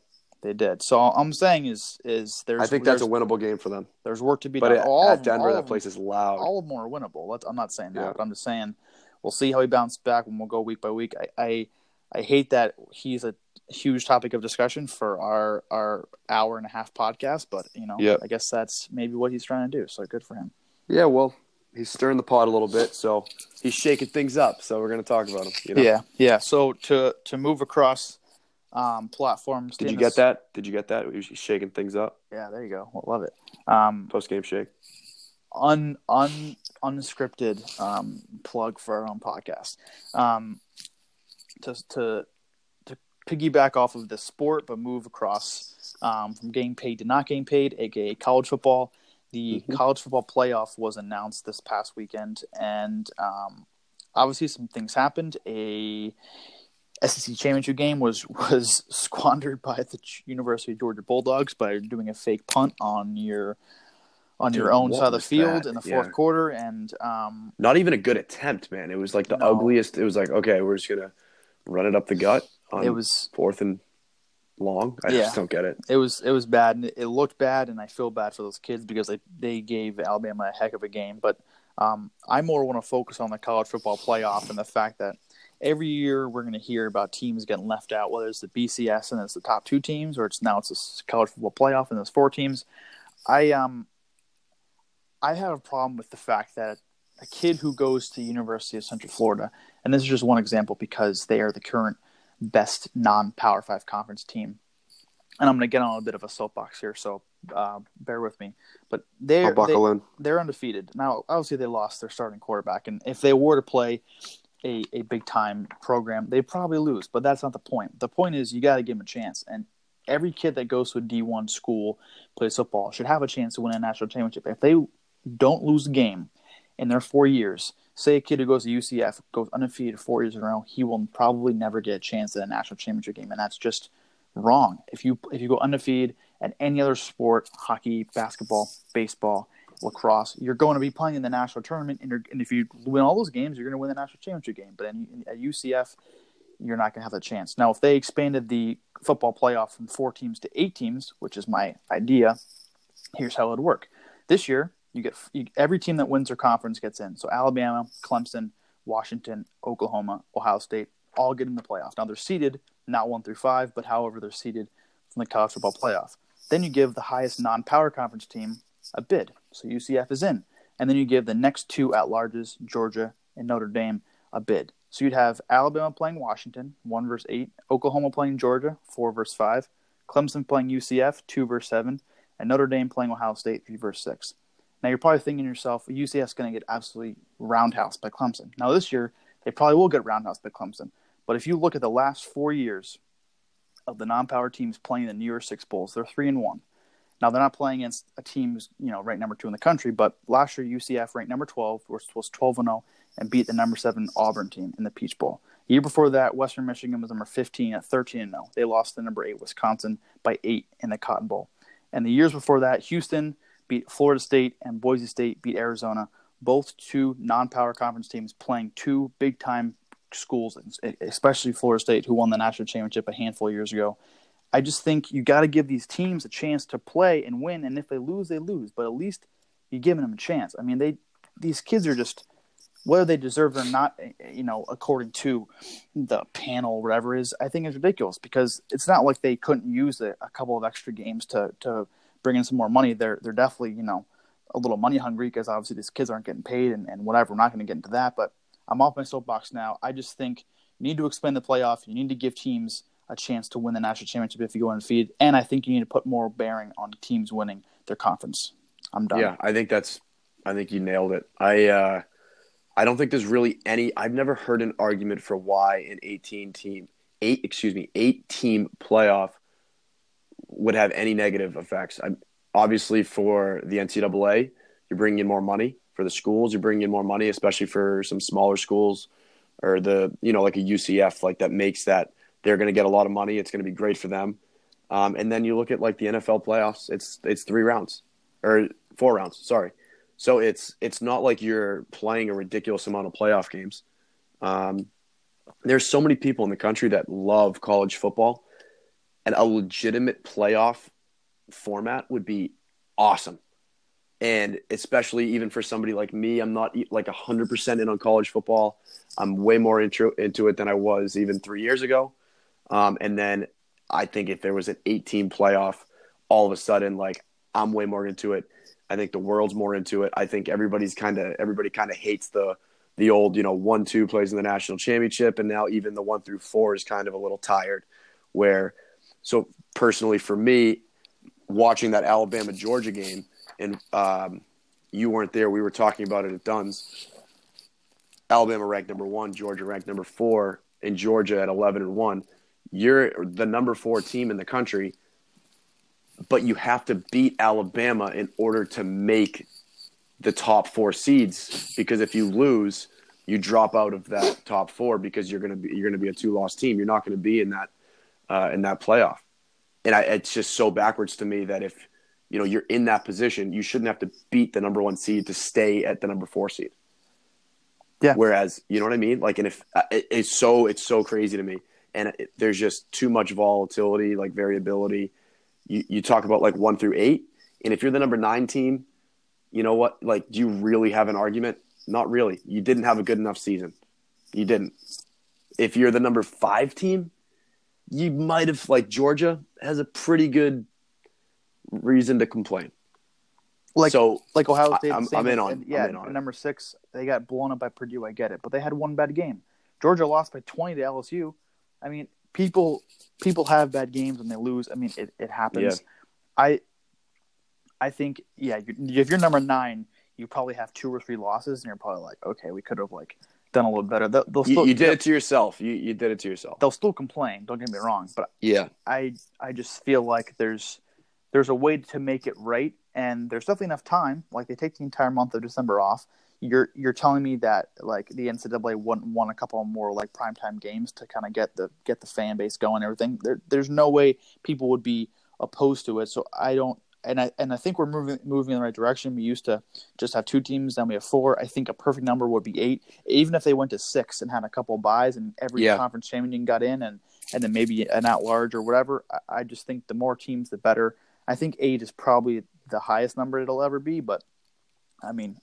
They did. So all I'm saying is is there's. I think that's a winnable game for them. There's work to be but done. But all at Denver, that place is loud. All of them are winnable. I'm not saying that, yeah. but I'm just saying we'll see how he bounces back when we'll go week by week. I, I, I hate that he's a huge topic of discussion for our our hour and a half podcast. But you know, Yep. I guess that's maybe what he's trying to do. So good for him. Yeah, well, he's stirring the pot a little bit, so he's shaking things up. So we're going to talk about him. You know? Yeah, yeah. So to to move across um, platforms. Did you get that? Did you get that? He's shaking things up. Yeah, there you go. Well, love it. Um, Post game shake. un un unscripted um, plug for our own podcast. Um, to to to piggyback off of the sport, but move across um, from getting paid to not getting paid, aka college football. The Mhm. college football playoff was announced this past weekend, and um, obviously some things happened. A SEC championship game was *laughs* was squandered by the University of Georgia Bulldogs by doing a fake punt on your on your own side of the field that? in the fourth Yeah. quarter, and um, Not even a good attempt, man. It was like the No. ugliest. It was like, okay, we're just going to run it up the gut on it was fourth and long. I Yeah. just don't get it. it was it was bad, and it, it looked bad, and I feel bad for those kids because they they gave Alabama a heck of a game. But um, I more want to focus on the college football playoff and the fact that every year we're going to hear about teams getting left out, whether it's the BCS and it's the top two teams, or it's now it's the college football playoff and there's four teams. I um I have a problem with the fact that a kid who goes to University of Central Florida, and this is just one example because they are the current best non-Power Five conference team. And I'm going to get on a bit of a soapbox here, so uh, bear with me. But they're in. they're undefeated. Now, obviously, they lost their starting quarterback, and if they were to play a, a big time program, they'd probably lose. But that's not the point. The point is, you got to give them a chance. And every kid that goes to a D1 school plays football should have a chance to win a national championship. If they don't lose a game in their four years, say a kid who goes to UCF goes undefeated four years in a row, he will probably never get a chance at a national championship game, and that's just wrong. If you if you go undefeated at any other sport, hockey, basketball, baseball, lacrosse, you're going to be playing in the national tournament, and, and if you win all those games, you're going to win the national championship game. But in, at UCF, you're not going to have a chance. Now, if they expanded the football playoff from four teams to eight teams, which is my idea, here's how it would work. This year, you get you, every team that wins their conference gets in. So Alabama, Clemson, Washington, Oklahoma, Ohio State all get in the playoff. Now they're seeded not one through five, but however they're seeded from the college football playoff. Then you give the highest non-power conference team a bid. So UCF is in, and then you give the next two at larges, Georgia and Notre Dame, a bid. So you'd have Alabama playing Washington, one versus eight, Oklahoma playing Georgia, four versus five, Clemson playing UCF, two versus seven, and Notre Dame playing Ohio State, three versus six. Now you're probably thinking to yourself, UCF's going to get absolutely roundhouse by Clemson. Now this year they probably will get roundhouse by Clemson, but if you look at the last four years of the non-power teams playing the New Year's Six bowls, they're three and one. Now they're not playing against a team you know ranked number two in the country, but last year UCF ranked number twelve, was was twelve and zero, and beat the number seven Auburn team in the Peach Bowl. The year before that, Western Michigan was number fifteen at thirteen and zero. They lost to number eight Wisconsin by eight in the Cotton Bowl. And the years before that, Houston beat Florida State and Boise State beat Arizona, both two non-power conference teams playing two big-time schools, especially Florida State, who won the national championship a handful of years ago. I just think you got to give these teams a chance to play and win, and if they lose, they lose. But at least you're giving them a chance. I mean, they these kids are just whether they deserve it or not, eh, eh, you know, according to the panel, whatever is, I think is ridiculous because it's not like they couldn't use a, a couple of extra games to to bring in some more money. They're they're definitely you know a little money hungry because obviously these kids aren't getting paid and, and whatever. We're not going to get into that, but I'm off my soapbox now. I just think you need to expand the playoff. You need to give teams a chance to win the national championship if you go undefeated, and I think you need to put more bearing on teams winning their conference. I'm done. Yeah, I think that's. I think you nailed it. I. uh I don't think there's really any. I've never heard an argument for why an 18 team, eight excuse me, eight team playoff would have any negative effects. I'm, obviously, for the NCAA, you're bringing in more money for the schools. You're bringing in more money, especially for some smaller schools or the you know like a UCF like that makes that they're going to get a lot of money. It's going to be great for them. Um, and then you look at like the NFL playoffs. It's it's three rounds or four rounds. Sorry. So it's it's not like you're playing a ridiculous amount of playoff games. Um, there's so many people in the country that love college football, and a legitimate playoff format would be awesome. And especially even for somebody like me, I'm not like 100% in on college football. I'm way more intro, into it than I was even three years ago. Um, and then I think if there was an 18 playoff, all of a sudden, like I'm way more into it. I think the world's more into it. I think everybody's kind of everybody kind of hates the the old you know one two plays in the national championship, and now even the one through four is kind of a little tired. Where so personally for me, watching that Alabama Georgia game, and um, you weren't there. We were talking about it at Dunn's. Alabama ranked number one, Georgia ranked number four, and Georgia at eleven and one. You're the number four team in the country, but you have to beat Alabama in order to make the top four seeds. Because if you lose, you drop out of that top four because you're gonna be you're gonna be a two loss team. You're not gonna be in that uh, in that playoff. And I, it's just so backwards to me that if you know you're in that position, you shouldn't have to beat the number one seed to stay at the number four seed. Yeah. Whereas, you know what I mean? Like, and if uh, it, it's so it's so crazy to me, and it, there's just too much volatility, like variability. You you talk about like one through eight, and if you're the number nine team, you know what? Like, do you really have an argument? Not really. You didn't have a good enough season. You didn't. If you're the number five team, you might have like Georgia has a pretty good reason to complain. Like so like Ohio State. I- I'm- I'm in on- and yeah, in on number six, they got blown up by Purdue. I get it, but they had one bad game. Georgia lost by twenty to LSU. I mean, people people have bad games and they lose. I mean, it, it happens. I I think yeah, you, if you're number nine, you probably have two or three losses, and you're probably like, okay, we could have like done a little better. They'll, they'll You, you did it to yourself. You you did it to yourself. They'll still complain. Don't get me wrong, but Yeah. I I just feel like there's there's a way to make it right, and there's definitely enough time. Like they take the entire month of December off. You're you're telling me that like the NCAA won won a couple more like primetime games to kind of get the get the fan base going and everything. There, there's no way people would be opposed to it. So I don't. And I and I think we're moving moving in the right direction. We used to just have two teams, then we have four. I think a perfect number would be eight. Even if they went to six and had a couple of buys and every Yeah. conference champion got in and and then maybe an at large or whatever. I, I just think the more teams, the better. I think eight is probably the highest number it'll ever be, but I mean,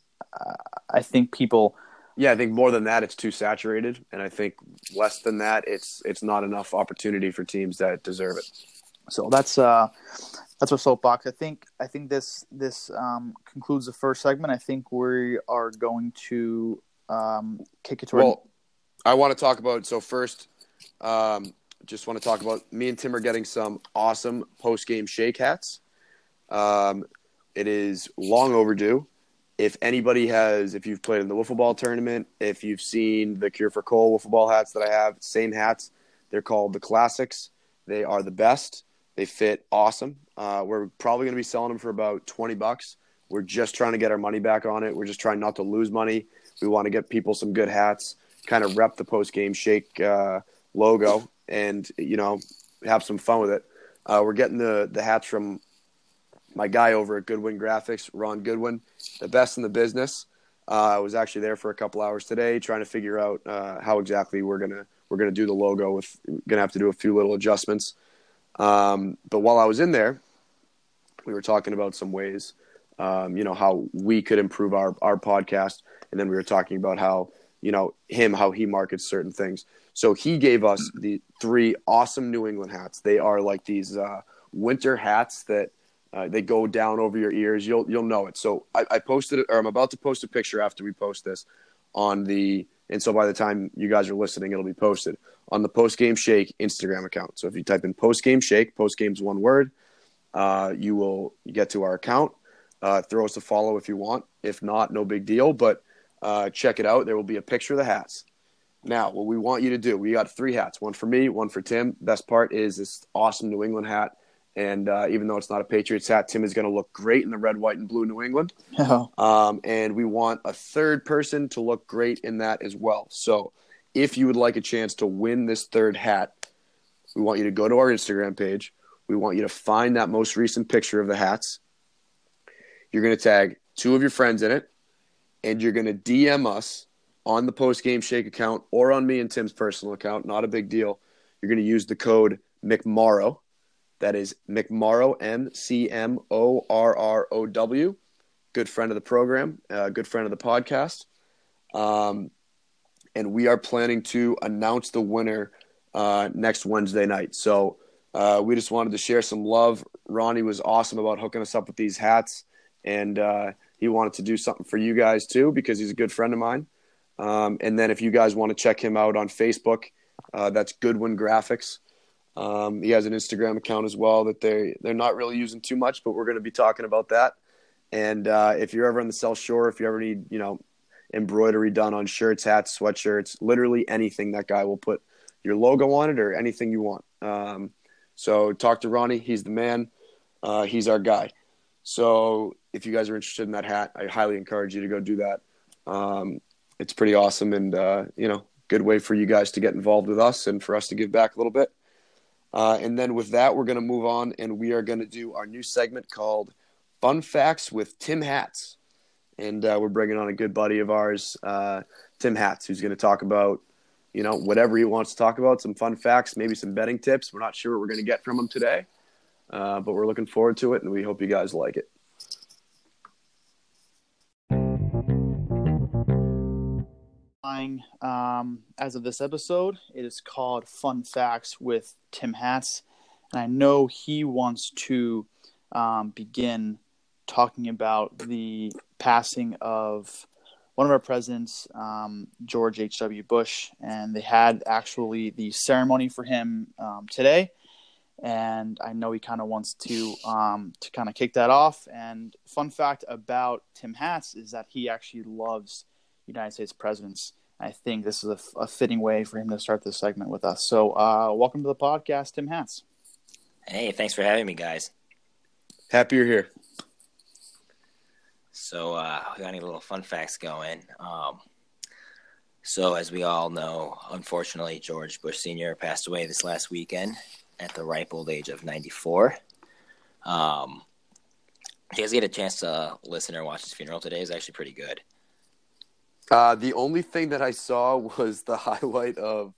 I think people. Yeah, I think more than that, it's too saturated, and I think less than that, it's it's not enough opportunity for teams that deserve it. So that's uh, that's our soapbox. I think I think this this um, concludes the first segment. I think we are going to um, kick it to our Well, I want to talk about so first. Um, just want to talk about me and Tim are getting some awesome post game shake hats. Um, it is long overdue. If anybody has, if you've played in the wiffle ball tournament, if you've seen the Cure for Coal wiffle ball hats that I have, same hats. They're called the classics. They are the best. They fit awesome. Uh, we're probably going to be selling them for about twenty bucks. We're just trying to get our money back on it. We're just trying not to lose money. We want to get people some good hats, kind of rep the post game shake uh, logo, and you know have some fun with it. Uh, we're getting the the hats from my guy over at Goodwin Graphics, Ron Goodwin, the best in the business. Uh, I was actually there for a couple hours today, trying to figure out uh, how exactly we're gonna we're gonna do the logo. With gonna have to do a few little adjustments. Um, but while I was in there, we were talking about some ways, um, you know, how we could improve our our podcast, and then we were talking about how you know him how he markets certain things. So he gave us the three awesome New England hats. They are like these uh, winter hats that uh, they go down over your ears. You'll you'll know it. So I, I posted it, or I'm about to post a picture after we post this on the. And so by the time you guys are listening, it'll be posted on the Post Game Shake Instagram account. So if you type in Post Game Shake, Post Game's one word, uh, you will get to our account. Uh, throw us a follow if you want. If not, no big deal. But uh, check it out. There will be a picture of the hats. Now, what we want you to do, we got three hats one for me, one for Tim. Best part is this awesome New England hat. And uh, even though it's not a Patriots hat, Tim is going to look great in the red, white, and blue New England. *laughs* Um, and we want a third person to look great in that as well. So if you would like a chance to win this third hat, we want you to go to our Instagram page. We want you to find that most recent picture of the hats. You're going to tag two of your friends in it, and you're going to DM us on the post game shake account or on me and Tim's personal account. Not a big deal. You're going to use the code McMorrow. That is McMorrow, M C M O R R O W. Good friend of the program, uh, good friend of the podcast. Um, and we are planning to announce the winner uh, next Wednesday night. So uh, we just wanted to share some love. Ronnie was awesome about hooking us up with these hats, and uh, he wanted to do something for you guys too because he's a good friend of mine. Um, and then if you guys want to check him out on Facebook, uh, that's Goodwin Graphics. Um, he has an Instagram account as well that they they're not really using too much, but we're going to be talking about that. And uh, if you're ever on the South Shore, if you ever need you know embroidery done on shirts, hats, sweatshirts, literally anything, that guy will put your logo on it or anything you want. Um, so talk to Ronnie; he's the man. Uh, he's our guy. So if you guys are interested in that hat, I highly encourage you to go do that. Um, it's pretty awesome, and uh, you know, good way for you guys to get involved with us and for us to give back a little bit. Uh, and then with that, we're going to move on and we are going to do our new segment called Fun Facts with Tim Hats. And uh, we're bringing on a good buddy of ours, uh, Tim Hats, who's going to talk about, you know, whatever he wants to talk about, some fun facts, maybe some betting tips. We're not sure what we're going to get from him today, uh, but we're looking forward to it and we hope you guys like it. Um, as of this episode, it is called Fun Facts with Tim Hats. And I know he wants to um, begin talking about the passing of one of our presidents, um, George H.W. Bush. And they had actually the ceremony for him um, today. And I know he kind of wants to um, to kind of kick that off. And fun fact about Tim Hats is that he actually loves United States presidents. I think this is a, a, fitting way for him to start this segment with us. So, uh, welcome to the podcast, Tim Hats. Hey, thanks for having me, guys. Happy you're here. So, uh, we got any little fun facts going. Um, so, as we all know, unfortunately, George Bush Sr. passed away this last weekend at the ripe old age of 94. Um, you guys get a chance to listen or watch his funeral today is actually pretty good. Uh, the only thing that I saw *laughs* was the highlight of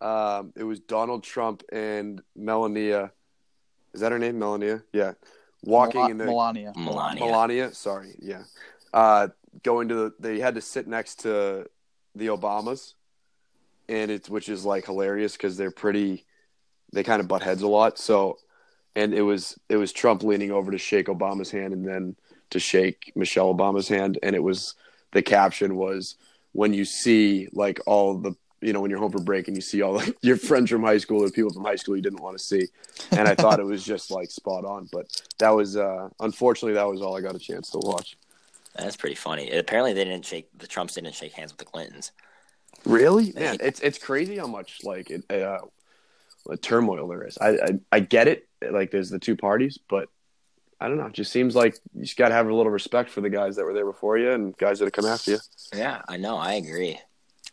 um, it was Donald Trump and Melania. Is that her name, Melania? Yeah, walking Mel- in the Melania. Melania. Melania. Sorry, yeah. Uh, going to the, they had to sit next to the Obamas, and it's which is like hilarious because they're pretty. They kind of butt heads a lot. So, and it was it was Trump leaning over to shake Obama's hand and then to shake Michelle Obama's hand, and it was the caption was when you see like all the you know when you're home for break and you see all like your friends from high school or people from high school you didn't want to see and i thought it was just like spot on but that was uh unfortunately that was all i got a chance to watch That's pretty funny. Apparently, they didn't shake the Trumps didn't shake hands with the Clintons. really man it's it's crazy how much like it, uh turmoil there is I, I i get it like there's the two parties but I don't know. It just seems like you just got to have a little respect for the guys that were there before you and guys that have come after you. Yeah, I know. I agree.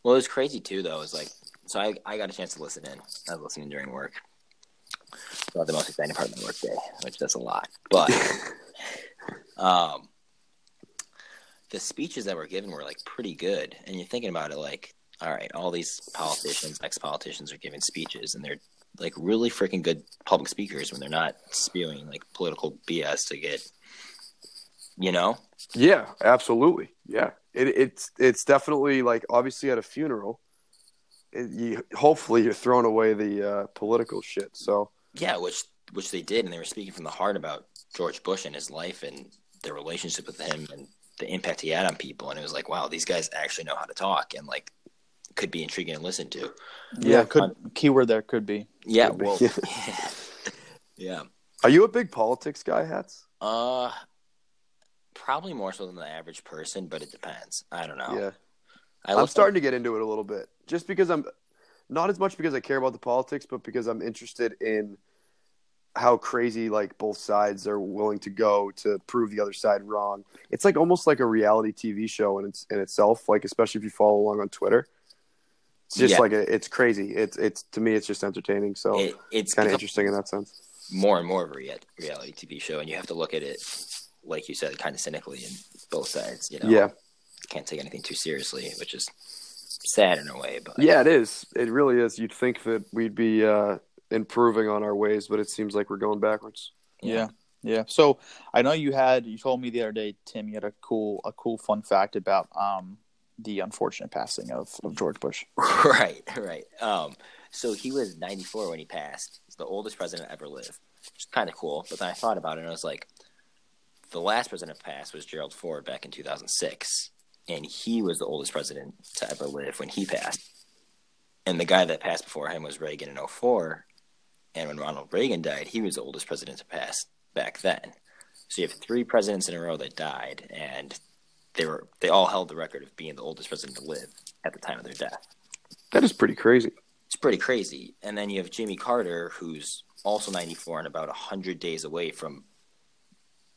Well, it was crazy too, though. It was like, so I, I got a chance to listen in. I was listening during work. Not the most exciting part of my work day, which does a lot. But *laughs* um, the speeches that were given were like pretty good. And you're thinking about it, like, all right, all these politicians, ex politicians, are giving speeches, and they're like really freaking good public speakers when they're not spewing like political BS to get, you know. Yeah, absolutely. Yeah, it, it's it's definitely like obviously at a funeral, it, you, hopefully you're throwing away the uh, political shit. So Yeah, which which they did, and they were speaking from the heart about George Bush and his life and their relationship with him and the impact he had on people. And it was like, wow, these guys actually know how to talk and like could be intriguing to listen to. Yeah, could keyword there could be. Yeah, Could be. well, *laughs* *laughs* yeah. are you a big politics guy, Hats? Uh, probably more so than the average person, but it depends. I don't know. Yeah, I I'm listen- starting to get into it a little bit, just because I'm not as much because I care about the politics, but because I'm interested in how crazy like both sides are willing to go to prove the other side wrong. It's like almost like a reality TV show in its in itself. Like especially if you follow along on Twitter, it's just Yeah. like a, it's crazy. It's it's to me it's just entertaining. So It, it's kind of interesting in that sense. more and more of a rea- reality TV show, and you have to look at it, like you said, kind of cynically in both sides. You know, Yeah, can't take anything too seriously, which is sad in a way. But yeah, it is. It really is. You'd think that we'd be uh, improving on our ways, but it seems like we're going backwards. Yeah. Yeah. So I know you had you told me the other day, Tim, you had a cool a cool fun fact about um the unfortunate passing of, of George Bush. *laughs* right, right. Um, So he was 94 when he passed. He's the oldest president ever live. Which is kind of cool. But then I thought about it and I was like, the last president to pass was Gerald Ford back in 2006. And he was the oldest president to ever live when he passed. And the guy that passed before him was Reagan in 04. And when Ronald Reagan died, he was the oldest president to pass back then. So you have three presidents in a row that died, and they were they all held the record of being the oldest president to live at the time of their death. That is pretty crazy. It's pretty crazy. And then you have Jimmy Carter, who's also 94 and about 100 days away from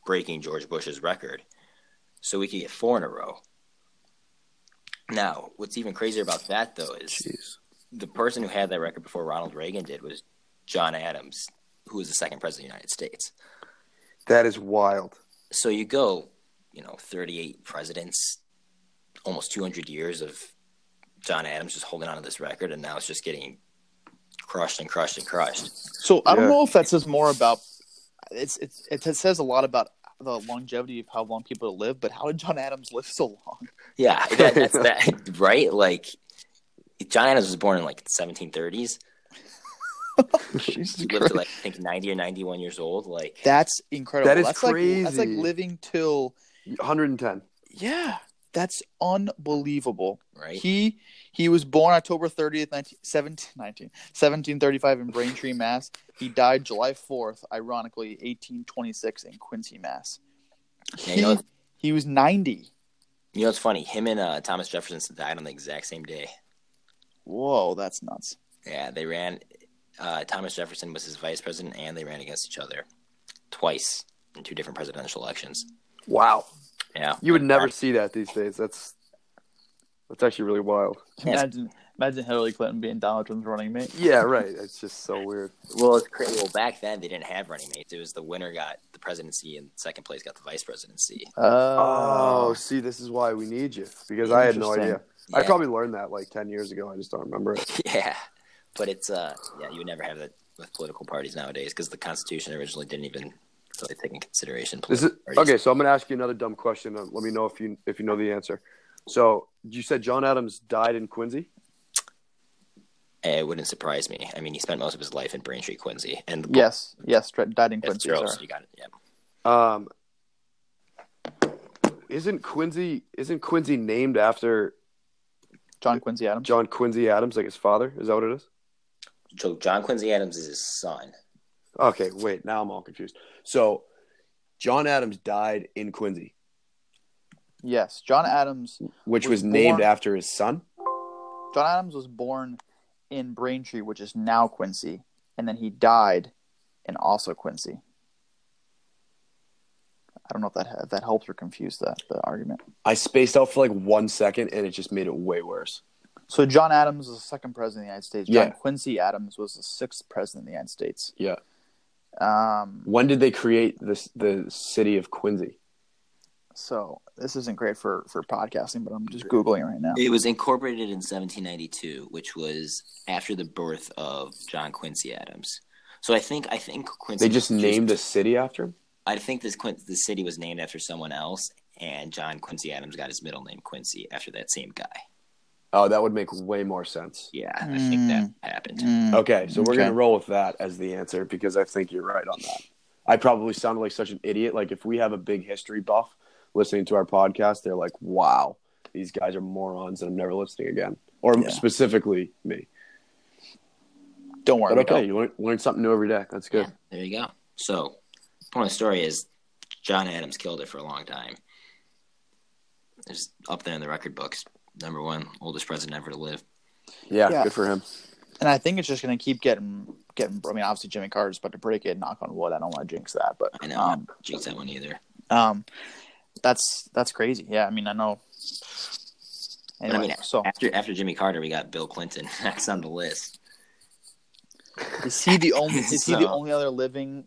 breaking George Bush's record. So we could get four in a row. Now, what's even crazier about that, though, is Jeez. the person who had that record before Ronald Reagan did was John Adams, who was the second president of the United States. That is wild. So you go, you know, 38 presidents, almost 200 years of John Adams just holding on to this record, and now it's just getting crushed and crushed and crushed. So I don't know if that says more about it's, it's it says a lot about the longevity of how long people live, but how did John Adams live so long? Yeah, *laughs* that, that's that, right? Like, John Adams was born in like the 1730s. *laughs* Jesus He lived to like I think 90 or 91 years old. Like, That's incredible. That is that's Like, that's like living till 110. yeah. That's unbelievable. right? He he was born October 30th, 19, 17, 19 1735 in Braintree, *laughs* Mass. He died July 4th, ironically, 1826 in Quincy, Mass. Yeah, He, you know- he was 90. you know it's funny? Him and uh, Thomas Jefferson died on the exact same day. Whoa, that's nuts. Yeah, they ran. Uh, Thomas Jefferson was his vice president, and they ran against each other twice in two different presidential elections. Wow. Yeah, You would never see that these days. That's that's actually really wild. Imagine imagine Hillary Clinton being Donald Trump's running mate. Yeah, *laughs* right. It's just so weird. Well, it's crazy. Well, back then they didn't have running mates. It was the winner got the presidency, and second place got the vice presidency. Oh, Oh, see, this is why we need you because I had no Interesting. idea. I probably learned that like 10 years ago. I just don't remember it. *laughs* Yeah, but it's uh, yeah, you would never have that with political parties nowadays because the Constitution originally didn't even really take in consideration. Is it okay? So I'm going to ask you another dumb question. Uh, let me know if you if you know the answer. So you said John Adams died in Quincy. It wouldn't surprise me. I mean, he spent most of his life in Braintree, Quincy, and yes, yes, Dre- died in Quincy. Charles, sorry. you got it. Yeah. Um, isn't Quincy isn't Quincy named after John Quincy Adams. John Quincy Adams, like his father? Is that what it is? So John Quincy Adams is his son. Okay, wait. Now I'm all confused. So John Adams died in Quincy, Yes, John Adams. which Was was, named born- after his son. John Adams was born in Braintree, which is now Quincy, and then he died in also Quincy. I don't know if that if that helps or confused that the argument. I spaced out for like one second, and it just made it way worse. So John Adams was the second president of the United States. John Yeah. Quincy Adams was the sixth president of the United States. Yeah. Um, When did they create this the city of Quincy? so this isn't great for for podcasting, but I'm just googling right now. It was incorporated in 1792, which was after the birth of John Quincy Adams. So I think I think Quincy. They just named a city after him. I think this Quin- the city was named after someone else, and John Quincy Adams got his middle name Quincy after that same guy. Oh, that would make way more sense. Yeah, I think that happened. Mm, Okay, so we're Okay. gonna roll with that as the answer because I think you're right on that. I probably sounded like such an idiot. Like if we have a big history buff listening to our podcast, they're like, "Wow, these guys are morons," and I'm never listening again. Or Yeah. specifically me. Don't worry. But okay, don't. you learn, learn something new every day. That's good. Yeah, there you go. So, point of the story is John Adams killed it for a long time. It's up there in the record books. Number one, oldest president ever to live. Yeah, Yeah. good for him. And I think it's just going to keep getting getting. I mean, obviously Jimmy Carter's about to break it. Knock on wood. I don't want to jinx that, but I know. um, I jinx that one either. um, that's that's crazy. Yeah, I mean, I know. But Anyway, I mean, so after after Jimmy Carter, we got Bill Clinton *laughs* next on the list. is he the only? *laughs* Is he the only other living?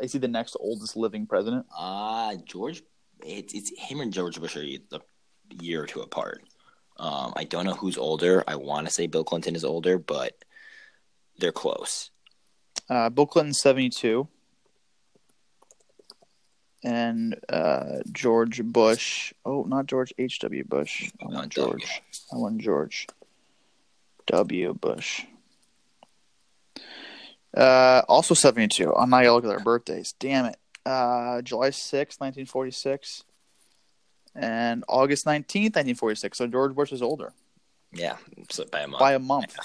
Is he the next oldest living president? Uh George, it's it's him and George Bush are a year or two apart. Um, I don't know who's older. I want to say Bill Clinton is older, but they're close. Uh, Bill Clinton seventy two, and uh, George Bush. Oh, not George H. W. Bush. I want George. I want George W. Bush. Uh, also 72. I'm not going to look at their birthdays. Damn it. Uh, July 6th, 1946. And August 19th, 1946. So George Bush is older Yeah, so by a month. by a month.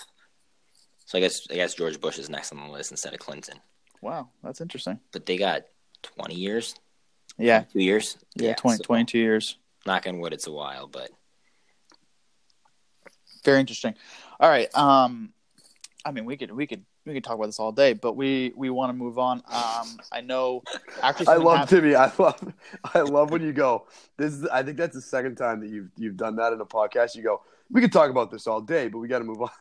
So I guess I guess George Bush is next on the list instead of Clinton. Wow, that's interesting. But they got 20 years, Yeah, two years. yeah, 20, so 22 years. Knock on wood, it's a while, but Very interesting. All right. Um, I mean, we could we could we could talk about this all day, but we we want to move on. Um, I know. Actually, I love hap- Timmy. I love I love when you go. This is I think that's the second time that you've you've done that in a podcast. You go, we could talk about this all day, but we got to move on. *laughs*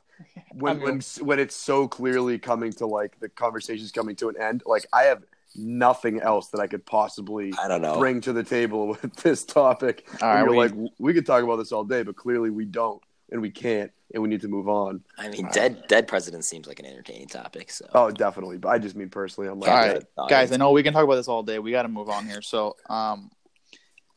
When I mean- when when it's so clearly coming to like the conversation's coming to an end, like I have nothing else that I could possibly I don't know. bring to the table with this topic. All And right, you're we- like, we could talk about this all day, but clearly we don't, and we can't, and we need to move on. I mean, dead dead president seems like an entertaining topic. So Oh, definitely. But I just mean personally, I'm like, All yeah, uh, guys. I know we can talk about this all day. We got to move on here. So, um,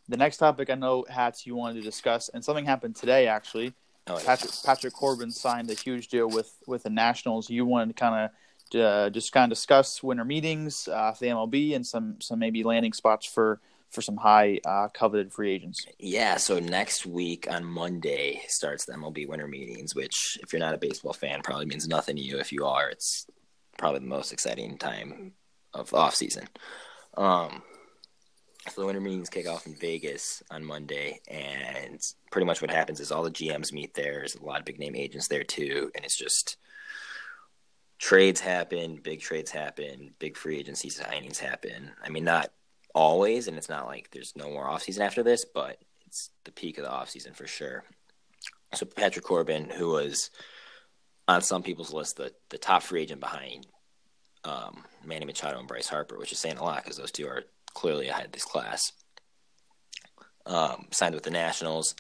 the next topic I know, Hats, you wanted to discuss, and something happened today actually. oh, yeah. Patrick Patrick Corbin signed a huge deal with with the Nationals. You wanted to kind of uh, just kind of discuss winter meetings uh, the MLB and some some maybe landing spots for for some high uh, coveted free agents. Yeah, so next week on Monday starts the MLB winter meetings, which, if you're not a baseball fan, probably means nothing to you. If you are, it's probably the most exciting time of off season. Um, so the winter meetings kick off in Vegas on Monday, and pretty much what happens is all the GMs meet there. There's a lot of big name agents there too, and it's just trades happen, big trades happen, big free agency signings happen. I mean, not always, and it's not like there's no more offseason after this, but it's the peak of the offseason for sure. So Patrick Corbin, who was on some people's list the, the top free agent behind um, Manny Machado and Bryce Harper, which is saying a lot because those two are clearly ahead of this class. Um, signed with the Nationals.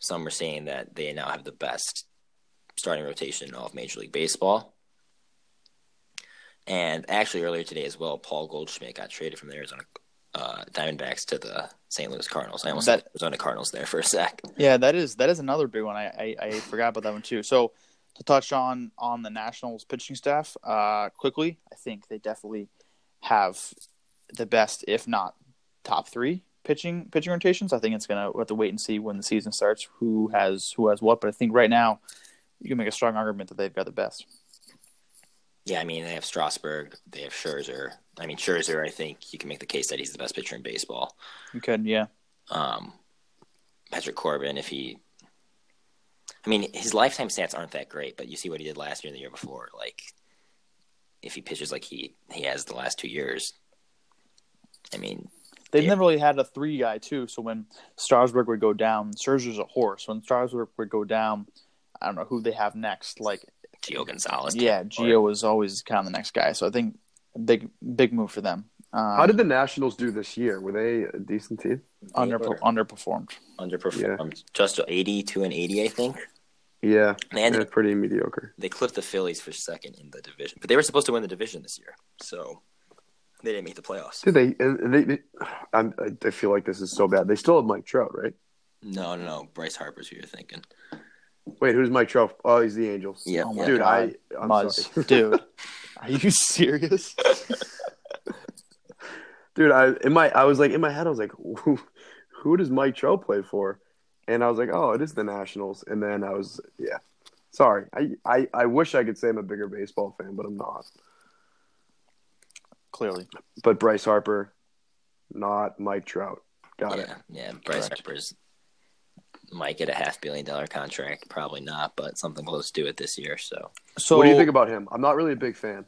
Some are saying that they now have the best starting rotation in all of Major League Baseball. And actually, earlier today as well, Paul Goldschmidt got traded from the Arizona uh, Diamondbacks to the St. Louis Cardinals. I almost That- said Arizona Cardinals there for a sec. Yeah, that is that is another big one. I, I, I forgot about that one too. So to touch on on the Nationals pitching staff uh, quickly, I think they definitely have the best, if not top three pitching pitching rotations. I think it's gonna we have to wait and see when the season starts who has who has what. But I think right now you can make a strong argument that they've got the best. Yeah, I mean they have Strasburg, they have Scherzer. I mean Scherzer, I think you can make the case that he's the best pitcher in baseball. You could, yeah. Um, Patrick Corbin, if he, I mean his lifetime stats aren't that great, but you see what he did last year and the year before. Like if he pitches like he he has the last two years, I mean They've Yeah. never really had a three guy too. So when Strasburg would go down, Scherzer's a horse. When Strasburg would go down, I don't know who they have next. Like Gio Gonzalez. Yeah, Gio was always kind of the next guy. So I think big big move for them. Um, How did the Nationals do this year? Were they a decent team? under, were underperformed? underperformed just eighty to an eighty, I think. Yeah, They ended they're pretty mediocre. they clipped the Phillies for second in the division, but they were supposed to win the division this year, so they didn't make the playoffs. Did they? They, they I'm, I feel like this is so bad. They still have Mike Trout, right? No, no, no. Bryce Harper's who you're thinking. Wait, who's Mike Trout? Oh, he's the Angels. Yeah, Oh dude, God. I I'm Muzz, sorry. *laughs* dude, are you serious? *laughs* dude. I in my I was like in my head, I was like, who, who does Mike Trout play for? And I was like, oh, it is the Nationals. And then I was, yeah, sorry. I I, I wish I could say I'm a bigger baseball fan, but I'm not. Clearly, But Bryce Harper, not Mike Trout. Got it. yeah, yeah. Bryce Correct. Harper's might get a half billion dollar contract, probably not, but something close to it this year. So so what do you think about him? I'm not really a big fan.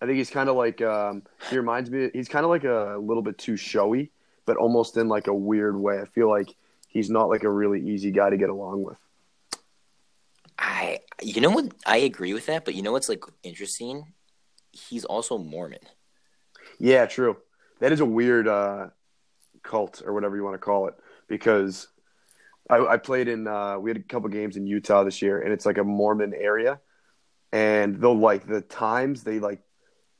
I think he's kind of like um, he reminds me. He's kind of like a little bit too showy, but almost in like a weird way. I feel like he's not like a really easy guy to get along with. I, you know what? I agree with that, but you know what's like interesting? He's also Mormon. Yeah, true. That is a weird uh, cult or whatever you want to call it because I, I played in. Uh, we had a couple games in Utah this year, and it's like a Mormon area, and they'll like the times they like.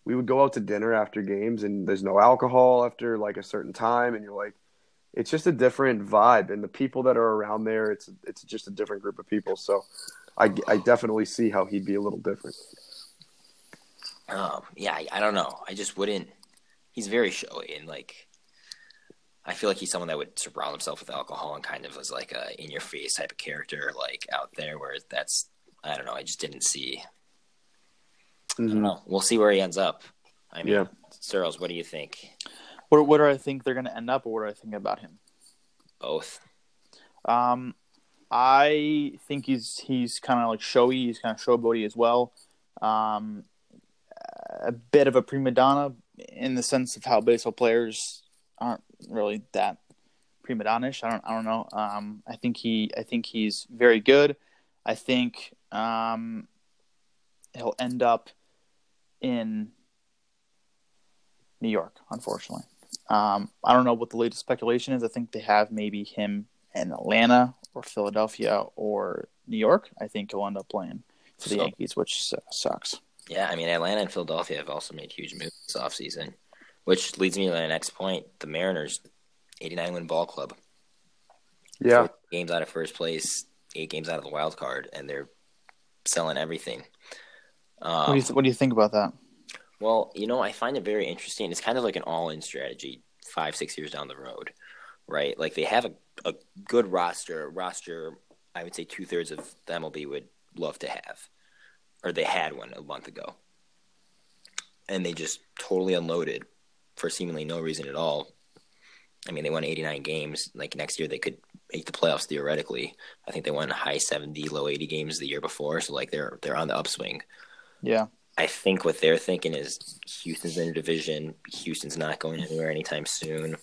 We would go out to dinner after games, and there's no alcohol after like a certain time, and you're like, it's just a different vibe, and the people that are around there, it's it's just a different group of people. So, I I definitely see how he'd be a little different. Um, yeah, I don't know. I just wouldn't. He's very showy and like. I feel like he's someone that would surround himself with alcohol and kind of was like a in your face type of character, like out there. Where that's I don't know. I just didn't see. I don't know. We'll see where he ends up. I mean, Yeah. Searles, what do you think? What what do I think they're going to end up, or what do I think about him? Both. Um, I think he's he's kind of like showy. He's kind of showboaty as well. Um, a bit of a prima donna in the sense of how baseball players aren't really that prima donnish. I don't I don't know. Um, I think he I think he's very good. I think um, he'll end up in New York, unfortunately. Um, I don't know what the latest speculation is. I think they have maybe him in Atlanta or Philadelphia or New York. I think he'll end up playing for the So- Yankees, which sucks. Yeah, I mean, Atlanta and Philadelphia have also made huge moves this offseason, which leads me to my next point. The Mariners, 89 win ball club. Yeah. Four games out of first place, eight games out of the wild card, and they're selling everything. what, Um, do you what do you think about that? well, you know, I find it very interesting. It's kind of like an all in strategy five, six years down the road, right? Like they have a, a good roster, roster I would say two thirds of the MLB would love to have, or they had one a month ago. And they just totally unloaded for seemingly no reason at all. I mean, they won 89 games. Like next year, they could make the playoffs theoretically. I think they won high 70, low 80 games the year before. So like they're they're on the upswing. Yeah, I think what they're thinking is Houston's in a division. Houston's not going anywhere anytime soon.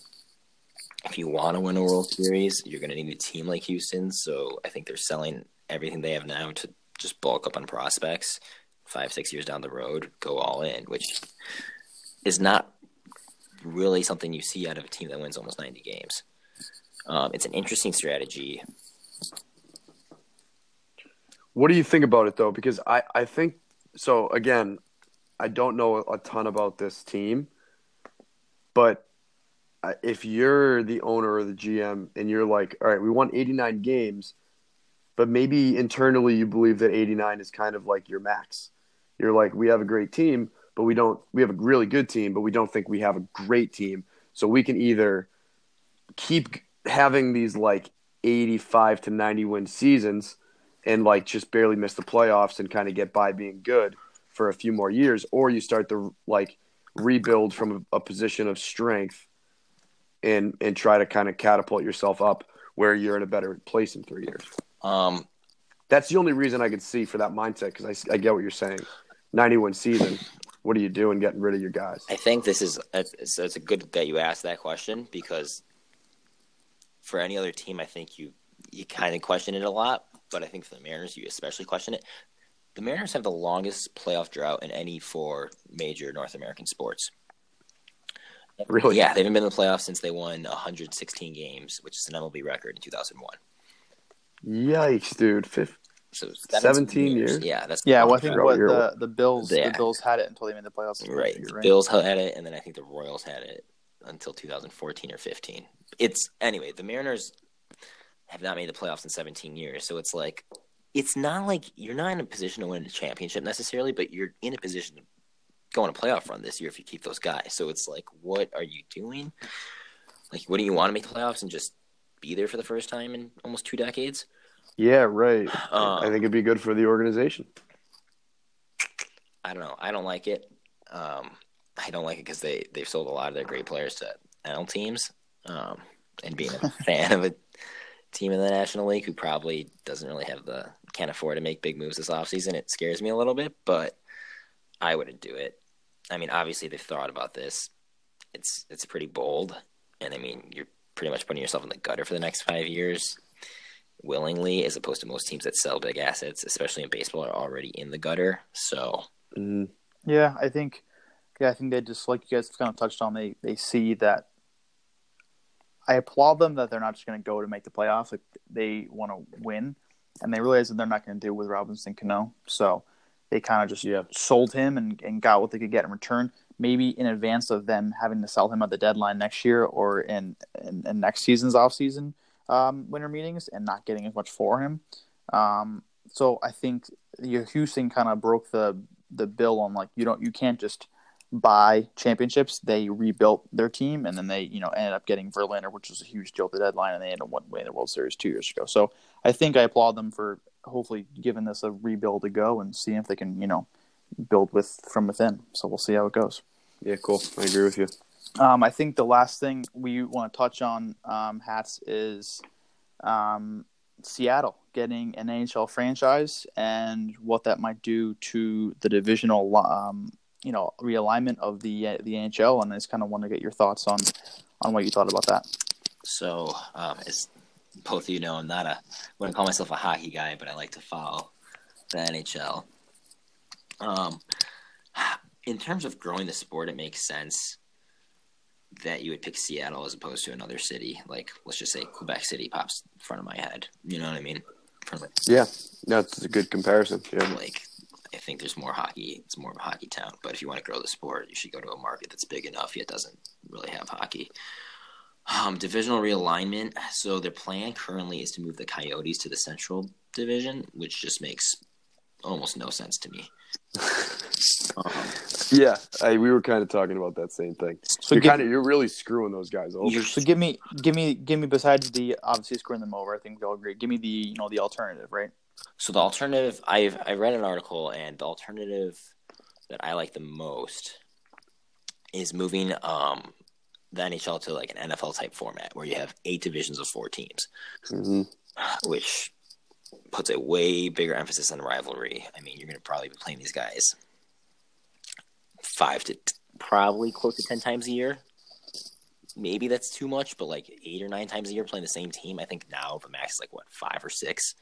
If you want to win a World Series, you're going to need a team like Houston. So I think they're selling everything they have now to just bulk up on prospects. Five, six years down the road, go all in, which is not really something you see out of a team that wins almost 90 games. Um, it's an interesting strategy. What do you think about it though? Because I, I think so. Again, I don't know a ton about this team, but if you're the owner or the GM and you're like, all right, we won 89 games, but maybe internally you believe that 89 is kind of like your max. You're like, we have a great team, but we don't. We have a really good team, but we don't think we have a great team. So we can either keep having these like 85 to 90 win seasons and like just barely miss the playoffs and kind of get by being good for a few more years, or you start to like rebuild from a, a position of strength and and try to kind of catapult yourself up where you're in a better place in three years. Um, That's the only reason I could see for that mindset because I, I get what you're saying. 91 season, what are you doing getting rid of your guys? I think this is uh, it's, it's a good that you asked that question because for any other team, I think you you kind of question it a lot, but I think for the Mariners, you especially question it. The Mariners have the longest playoff drought in any four major North American sports. Really? Yeah, they haven't been in the playoffs since they won 116 games, which is an MLB record in 2001. Yikes, dude. Fifth, So 17 years? Yeah, that's yeah. Well, I think what the the Bills Yeah. the Bills had it until they made the playoffs. the Right. first The year, Bills had it, and then I think the Royals had it until 2014 or 15. It's anyway. The Mariners have not made the playoffs in 17 years, so it's like it's not like you're not in a position to win a championship necessarily, but you're in a position to go on a playoff run this year if you keep those guys. So it's like, what are you doing? Like, what do you want to make the playoffs and just be there for the first time in almost two decades? Yeah, right. Um, I think it'd be good for the organization. I don't know. I don't like it. Um, I don't like it because they they've sold a lot of their great players to NL teams. Um, and being a *laughs* fan of a team in the National League who probably doesn't really have the can't afford to make big moves this offseason, it scares me a little bit. But I wouldn't do it. I mean, obviously they've thought about this. It's it's pretty bold, and I mean you're pretty much putting yourself in the gutter for the next five years willingly, as opposed to most teams that sell big assets, especially in baseball, are already in the gutter. So Mm, Yeah, I think. Yeah, I think they just like you guys kind of touched on. They they see that. I applaud them that they're not just going to go to make the playoffs. Like they want to win, and they realize that they're not going to do it with Robinson Cano. So they kind of just Yeah. sold him and, and got what they could get in return. Maybe in advance of them having to sell him at the deadline next year or in in, in next season's offseason um, winter meetings and not getting as much for him. Um, so I think Houston kind of broke the the bill on like you don't you can't just buy championships. They rebuilt their team and then they you know ended up getting Verlander, which was a huge deal at the deadline, and they ended up winning the World Series two years ago. So I think I applaud them for hopefully giving this a rebuild to go and seeing if they can you know build with from within. So we'll see how it goes. Yeah, cool. I agree with you. Um, I think the last thing we want to touch on, um, hats, is um, Seattle getting an NHL franchise and what that might do to the divisional, um, you know, realignment of the the NHL. And I just kind of want to get your thoughts on on what you thought about that. So, um, as both of you know, I'm not a wouldn't call myself a hockey guy, but I like to follow the NHL. Um, in terms of growing the sport, it makes sense that you would pick Seattle as opposed to another city. Like, let's just say Quebec City pops in front of my head. You know what I mean? Like, Yeah, that's a good comparison. Yeah. like, I think there's more hockey. It's more of a hockey town. But if you want to grow the sport, you should go to a market that's big enough yet doesn't really have hockey. Um, divisional realignment. So their plan currently is to move the Coyotes to the Central Division, which just makes almost no sense to me. Um, *laughs* Yeah, I, we were kind of talking about that same thing. So you're kind of you're really screwing those guys over. so give me give me give me besides the obviously screwing them over. I think we all agree. Give me the you know the alternative, right? So the alternative, I've I read an article, and the alternative that I like the most is moving um, the NHL to like an NFL type format where you have eight divisions of four teams, hmm which puts a way bigger emphasis on rivalry. I mean, you're going to probably be playing these guys five to t- probably close to ten times a year. Maybe that's too much, but like eight or nine times a year playing the same team. I think now the max is like what five or six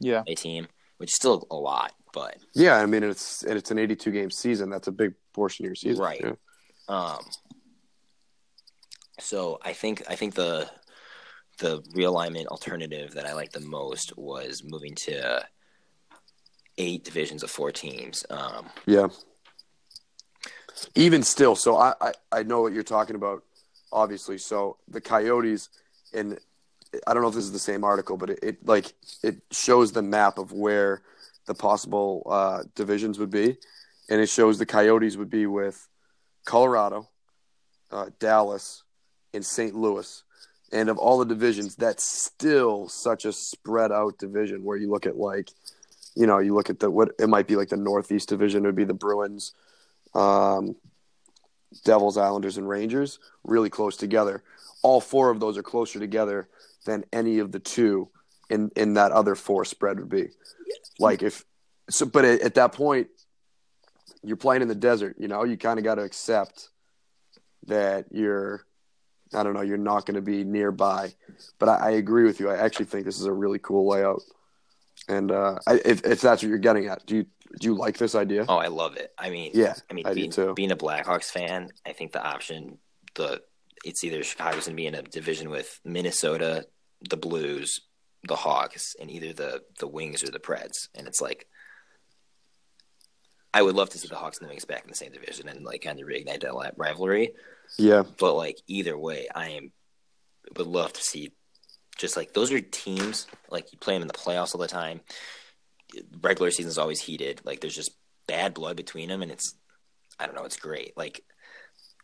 Yeah. a team, which is still a lot, but Yeah, I mean it's and it's an 82 game season. That's a big portion of your season, Right. Yeah. Um, so I think I think the the realignment alternative that I like the most was moving to eight divisions of four teams. Um, Yeah. Even still, so I, I I know what you're talking about, obviously. So the Coyotes, and I don't know if this is the same article, but it, it like it shows the map of where the possible uh, divisions would be, and it shows the Coyotes would be with Colorado, uh, Dallas, and St. Louis. And of all the divisions, that's still such a spread out division where you look at like, you know, you look at the what it might be like the Northeast division it would be the Bruins, um, Devils, Islanders, and Rangers really close together. All four of those are closer together than any of the two in in that other four spread would be. Like if so, but at, at that point, you're playing in the desert. You know, you kind of got to accept that you're. I don't know. You're not going to be nearby, but I, I agree with you. I actually think this is a really cool layout, and uh, I, if if that's what you're getting at, do you do you like this idea? oh, I love it. I mean, Yeah, I mean, I being, being a Blackhawks fan, I think the option the it's either Chicago's going to be in a division with Minnesota, the Blues, the Hawks, and either the the Wings or the Preds, and it's like. I would love to see the Hawks and the Wings back in the same division and like kind of reignite that rivalry. Yeah, But like either way, I am would love to see just like those are teams like you play them in the playoffs all the time. Regular season is always heated. Like there's just bad blood between them, and it's I don't know. It's great. Like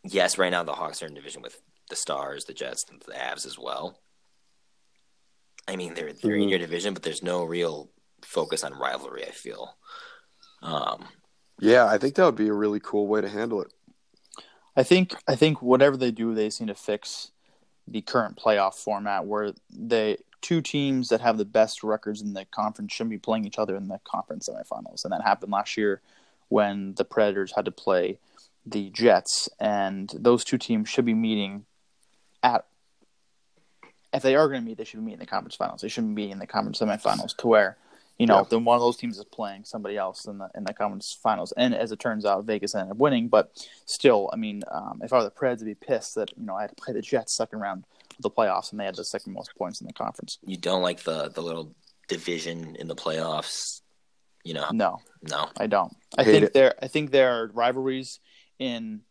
yes, right now the Hawks are in division with the Stars, the Jets, and the Avs as well. I mean they're they're in Mhm. your division, but there's no real focus on rivalry. I feel. Um, yeah. I think that would be a really cool way to handle it. I think I think whatever they do, they seem to fix the current playoff format where the two teams that have the best records in the conference shouldn't be playing each other in the conference semifinals, and that happened last year when the Predators had to play the Jets, and those two teams should be meeting at. If they are going to meet, they should meet in the conference finals. They shouldn't be in the conference semifinals to where, you know, Yeah. then one of those teams is playing somebody else in the in the conference finals. And as it turns out, Vegas ended up winning. But still, I mean, um, if I were the Preds, I'd be pissed that you know I had to play the Jets second round of the playoffs, and they had the second most points in the conference. you don't like the the little division in the playoffs, you know? No, No. I don't. I Hate think it. there I think there are rivalries in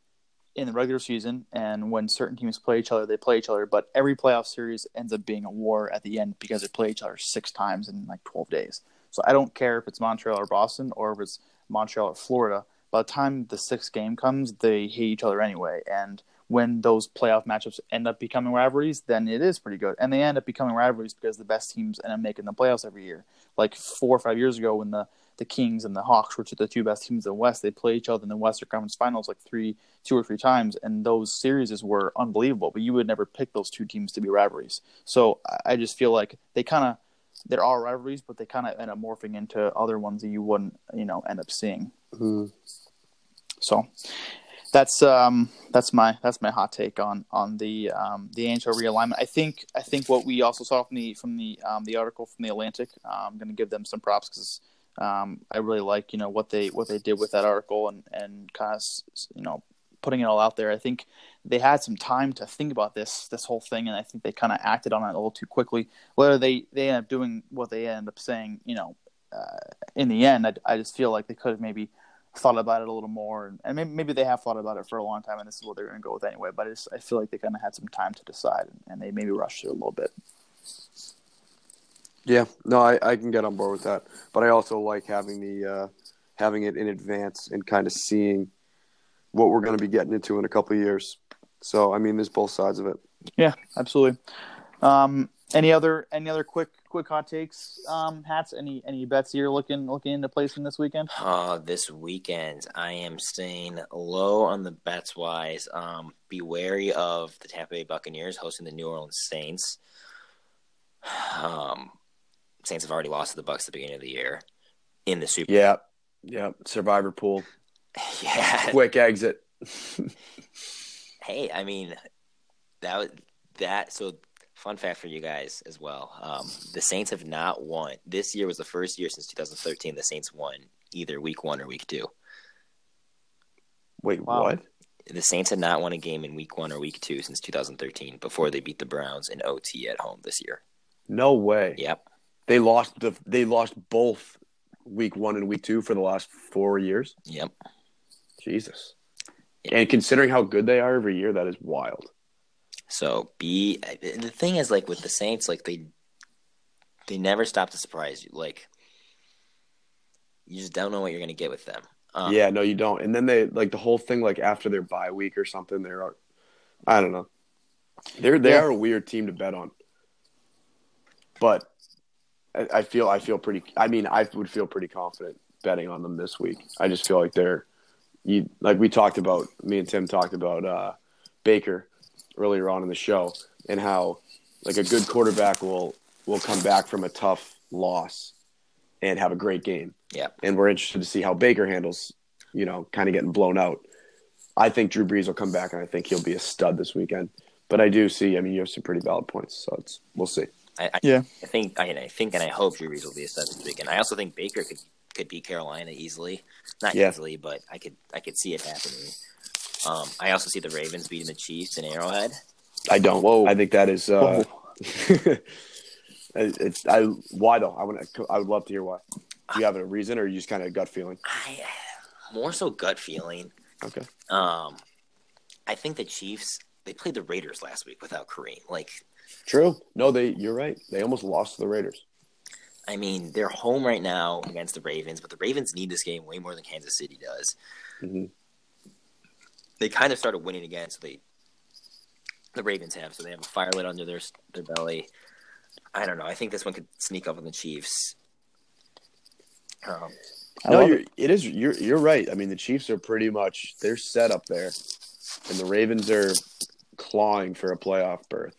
in the regular season, and when certain teams play each other, they play each other. But every playoff series ends up being a war at the end because they play each other six times in like twelve days. So I don't care if it's Montreal or Boston, or if it's Montreal or Florida. by the time the sixth game comes, they hate each other anyway. And when those playoff matchups end up becoming rivalries, then it is pretty good. And they end up becoming rivalries because the best teams end up making the playoffs every year. Like four or five years ago, when the the Kings and the Hawks were the two best teams in the West, they play each other in the Western Conference Finals like three, two or three times, and those series were unbelievable. But you would never pick those two teams to be rivalries. So I just feel like they kind of there are rivalries, but they kind of end up morphing into other ones that you wouldn't, you know, end up seeing. Mm-hmm. So that's um that's my that's my hot take on on the um the NHL realignment. I think I think what we also saw from the from the um the article from the Atlantic. Uh, I'm going to give them some props because um I really like you know what they what they did with that article and and kind of you know putting it all out there. I think they had some time to think about this this whole thing, and I think they kind of acted on it a little too quickly. Whether they they end up doing what they end up saying, you know, uh, in the end, I, I just feel like they could have maybe thought about it a little more, and, and maybe, maybe they have thought about it for a long time, and this is what they're going to go with anyway. But I, just, I feel like they kind of had some time to decide, and, and they maybe rushed it a little bit. Yeah, no, I, I can get on board with that, but I also like having the uh, having it in advance and kind of seeing what we're going to be getting into in a couple of years. So, I mean, there's both sides of it. Yeah, absolutely. Um, any other any other quick quick hot takes, um, hats? Any any bets you're looking looking into placing this weekend? Uh, this weekend I am staying low on the bets wise. Um, be wary of the Tampa Bay Buccaneers hosting the New Orleans Saints. Um, Saints have already lost to the Bucs at the beginning of the year in the Super. Yeah, yeah. Survivor pool. *laughs* Yeah. Quick exit. *laughs* hey, I mean that that so fun fact for you guys as well. Um, the Saints have not won. This year was the first year since 2013 the Saints won either week one or week two. Wait, wow. what? The Saints had not won a game in week one or week two since 2013 before they beat the Browns in OT at home this year. No way. Yep. They lost the they lost both week one and week two for the last four years. Yep. Jesus. And considering how good they are every year, that is wild. So be the thing is like with the Saints, like they they never stop to surprise you. Like you just don't know what you're gonna get with them. Um, yeah, no, you don't. And then they like the whole thing, like after their bye week or something, they're I don't know. They're they yeah. are a weird team to bet on. But I, I feel I feel pretty. I mean, I would feel pretty confident betting on them this week. I just feel like they're you like we talked about. Me and Tim talked about uh, Baker earlier on in the show and how like a good quarterback will will come back from a tough loss and have a great game. Yeah. And we're interested to see how Baker handles, you know, kind of getting blown out. I think Drew Brees will come back and I think he'll be a stud this weekend. But I do see, I mean, you have some pretty valid points, so it's we'll see. I, I yeah, I think I, I, think and I hope Drew Brees will be a stud this weekend. I also think Baker could could beat Carolina easily, not yeah. easily, but I could I could see it happening. Um, I also see the Ravens beating the Chiefs in Arrowhead. I don't. Whoa. I think that is. Uh, *laughs* it's I why though. I want to. I would love to hear why. Do you have a reason, or you just kind of gut feeling? I more so gut feeling. Okay. Um, I think the Chiefs they played the Raiders last week without Kareem. Like True. No, they. You're right. They almost lost to the Raiders. I mean, they're home right now against the Ravens, but the Ravens need this game way more than Kansas City does. Mm-hmm. They kind of started winning again, so they the Ravens have, so they have a fire lit under their their belly. I don't know. I think this one could sneak up on the Chiefs. Um, no, you're, it. it is. You're you're right. I mean, the Chiefs are pretty much they're set up there, and the Ravens are clawing for a playoff berth.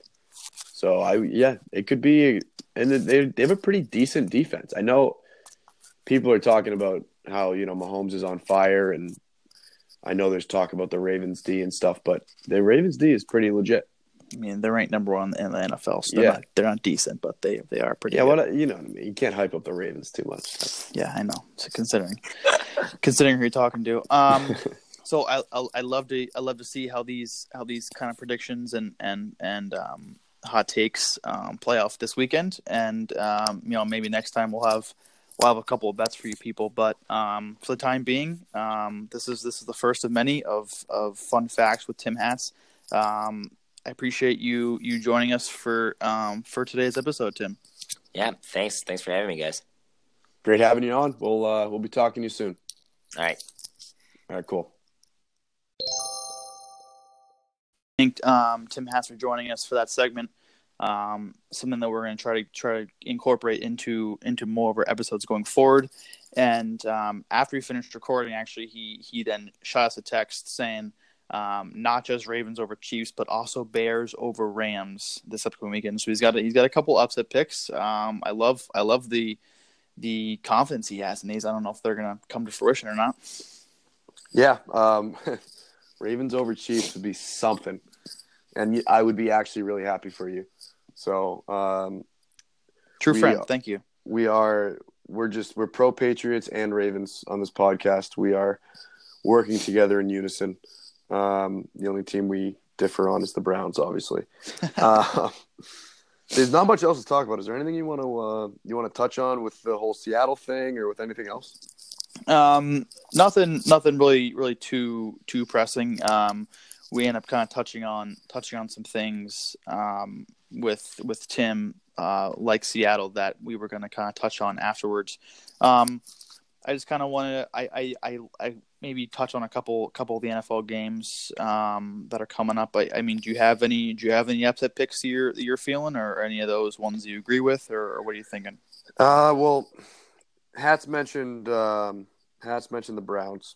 So I yeah, it could be, and they they have a pretty decent defense. I know people are talking about how you know Mahomes is on fire, and I know there's talk about the Ravens D and stuff, but the Ravens D is pretty legit. I mean, they're ranked number one in the NFL. So they're yeah, not, they're not decent, but they they are pretty. Yeah, good. what you know, what I mean? you can't hype up the Ravens too much. That's... Yeah, I know. So considering *laughs* considering who you're talking to, um, *laughs* so I, I I love to I love to see how these how these kind of predictions and and and um hot takes um, playoff this weekend, and um, you know maybe next time we'll have we'll have a couple of bets for you people. But um, for the time being, um, this is this is the first of many of of fun facts with Tim Hats. Um, I appreciate you you joining us for um, for today's episode, Tim. Yeah, thanks thanks for having me, guys. Great having you on. We'll uh, we'll be talking to you soon. All right. All right, cool. Thank um, Tim Hass for joining us for that segment. Um, something that we're going to try to try to incorporate into into more of our episodes going forward. And um, after we finished recording, actually, he he then shot us a text saying um, not just Ravens over Chiefs, but also Bears over Rams this upcoming weekend. So he's got a, he's got a couple upset picks. Um, I love I love the the confidence he has in these. I don't know if they're going to come to fruition or not. Yeah, um, *laughs* Ravens over Chiefs would be something, and I would be actually really happy for you. So, um, true we, friend, thank you. We are we're just we're pro Patriots and Ravens on this podcast. We are working together in unison. Um, the only team we differ on is the Browns, obviously. *laughs* uh, there's not much else to talk about. Is there anything you want to uh, you want to touch on with the whole Seattle thing, or with anything else? Um, nothing, nothing really, really too too pressing. Um, we end up kind of touching on touching on some things um, with with Tim, uh, like Seattle, that we were going to kind of touch on afterwards. Um, I just kind of wanted to, I, I, I, I, maybe touch on a couple couple of the NFL games um, that are coming up. I, I, mean, do you have any do you have any upset picks that you're that you're feeling, or any of those ones you agree with, or, or what are you thinking? Uh, well, Hats mentioned um, Hats mentioned the Browns.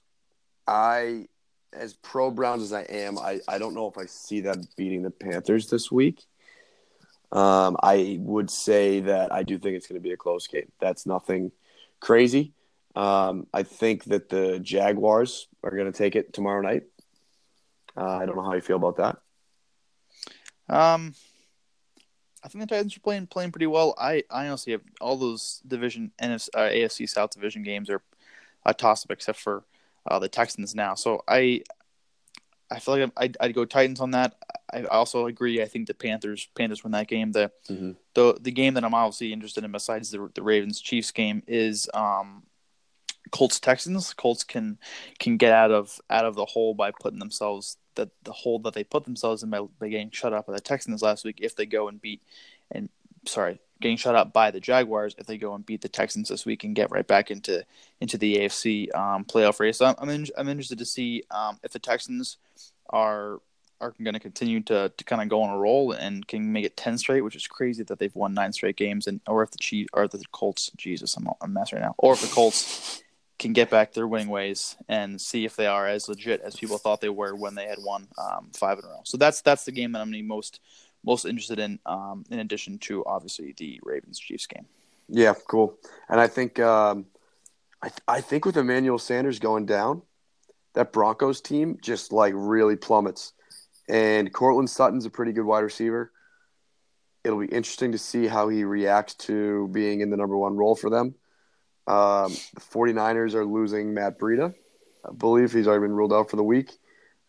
I, as pro Browns as I am, I, I don't know if I see them beating the Panthers this week. Um, I would say that I do think it's going to be a close game. That's nothing crazy. Um, I think that the Jaguars are going to take it tomorrow night. Uh, I don't know how you feel about that. Um, I think the Titans are playing playing pretty well. I, I honestly have all those division NFC, uh, AFC South division games are a toss up except for uh, the Texans now. So I I feel like I'd, I'd, go Titans on that. I also agree. I think the Panthers Panthers win that game. The mm-hmm. the the game that I'm obviously interested in besides the the Ravens Chiefs game is um, Colts Texans. Colts can can get out of out of the hole by putting themselves that the hole that they put themselves in by, by getting shut up by the Texans last week. If they go and beat and sorry, getting shut up by the Jaguars, if they go and beat the Texans this week and get right back into into the AFC um, playoff race, I'm I'm, in, I'm, interested to see um, if the Texans are are going to continue to, to kind of go on a roll and can make it 10 straight, which is crazy that they've won nine straight games. And or if the Chiefs or the Colts, Jesus, I'm a mess right now. Or if the Colts can get back their winning ways and see if they are as legit as people thought they were when they had won um, five in a row. So that's that's the game that I'm the most most interested in. Um, in addition to obviously the Ravens Chiefs game. Yeah, cool. And I think um, I I think with Emmanuel Sanders going down, that Broncos team just like really plummets. And Courtland Sutton's a pretty good wide receiver. It'll be interesting to see how he reacts to being in the number one role for them. Um, the 49ers are losing Matt Breida. I believe he's already been ruled out for the week.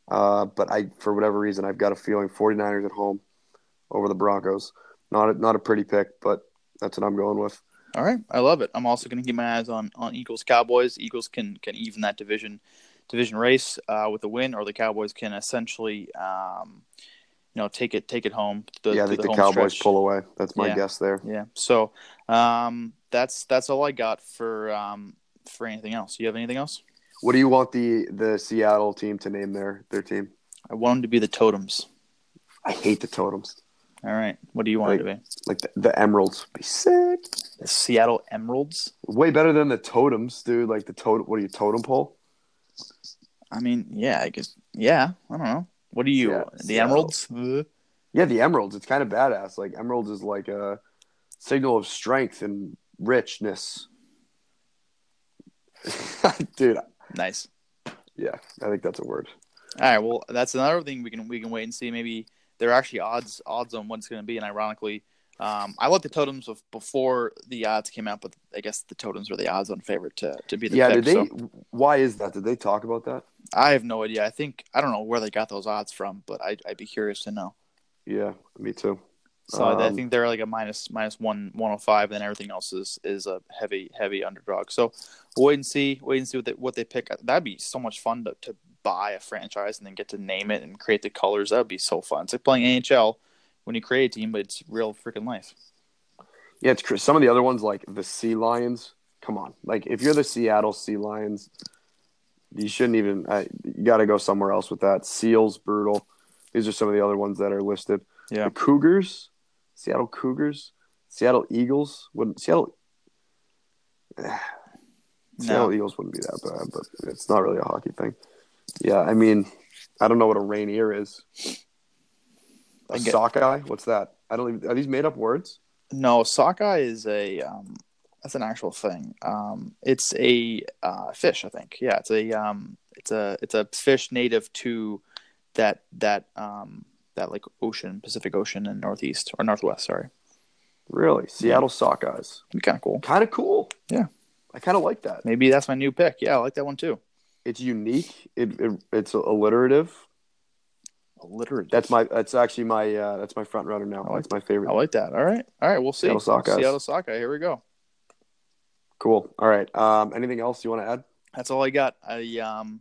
Uh, but I, for whatever reason, I've got a feeling 49ers at home over the Broncos. Not a, not a pretty pick, but that's what I'm going with. All right, I love it. I'm also going to keep my eyes on on Eagles Cowboys. Eagles can can even that division division race uh, with a win, or the Cowboys can essentially, um, you know, take it take it home. The, yeah, I think the, the Cowboys stretch. pull away. That's my yeah. guess there. Yeah. So um, that's that's all I got for um, for anything else. You have anything else? What do you want the the Seattle team to name their their team? I want them to be the Totems. I hate the Totems. All right. What do you want like, it to be? Like the, the Emeralds. Be sick. The Seattle Emeralds. Way better than the Totems, dude. Like the totem. What are you, totem pole? I mean, yeah, I guess. Yeah, I don't know. What are you? Yeah, the Emeralds? Yeah, the Emeralds. It's kind of badass. Like Emeralds is like a signal of strength and richness. *laughs* Dude. Nice. Yeah, I think that's a word. All right. Well, that's another thing we can we can wait and see. Maybe there are actually odds odds on what it's going to be, and ironically, um, I looked at totems before the odds came out, but I guess the totems were the odds on favorite to, to be the yeah. Pick, did they? So. Why is that? Did they talk about that? I have no idea. I think I don't know where they got those odds from, but I, I'd be curious to know. Yeah, me too. So um, I think they're like a minus minus one one hundred oh five, and everything else is is a heavy heavy underdog. So wait and see, wait and see what they what they pick. That'd be so much fun to, to buy a franchise and then get to name it and create the colors. That'd be so fun. It's like playing NHL when you create a team, but it's real freaking life. Yeah, it's some of the other ones like the Sea Lions. Come on, like if you're the Seattle Sea Lions, you shouldn't even. I, you got to go somewhere else with that. Seals, brutal. These are some of the other ones that are listed. Yeah. The Cougars, Seattle Cougars, Seattle Eagles. Wouldn't Seattle? *sighs* Seattle No. Eagles wouldn't be that bad, but it's not really a hockey thing. Yeah, I mean, I don't know what a Rainier is. A get- sockeye? What's that? I don't even. Are these made up words? No, sockeye is a um, that's an actual thing. Um, it's a uh, fish, I think. Yeah, it's a um, it's a it's a fish native to that that um, that like ocean, Pacific Ocean, and northeast or northwest. Sorry, Really? Seattle Sockeyes. be kind of cool. Kind of cool. Yeah. I kind of like that. Maybe that's my new pick. Yeah, I like that one too. It's unique. It, it it's alliterative. Alliterative. That's my. That's actually my. Uh, that's my front runner now. I like That's my favorite. I like that. All right, all right. We'll see. Seattle Sockeyes. Seattle Sockeye. Here we go. Cool. All right. Um, anything else you want to add? that's all I got. I um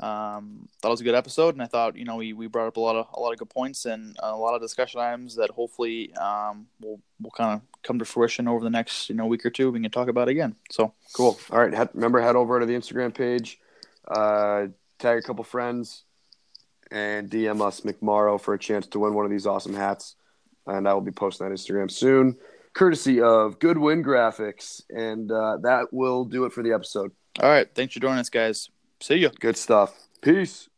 um thought it was a good episode, and I thought you know we, we brought up a lot of a lot of good points and a lot of discussion items that hopefully um will will kind of come to fruition over the next you know week or two. We can talk about again. So Cool. All right. Head, remember, head over to the Instagram page, uh, tag a couple friends, and DM us McMorrow for a chance to win one of these awesome hats. And I will be posting that Instagram soon, courtesy of Goodwin Graphics. And uh, that will do it for the episode. all right, thanks for joining us, guys. See you. Good stuff. Peace.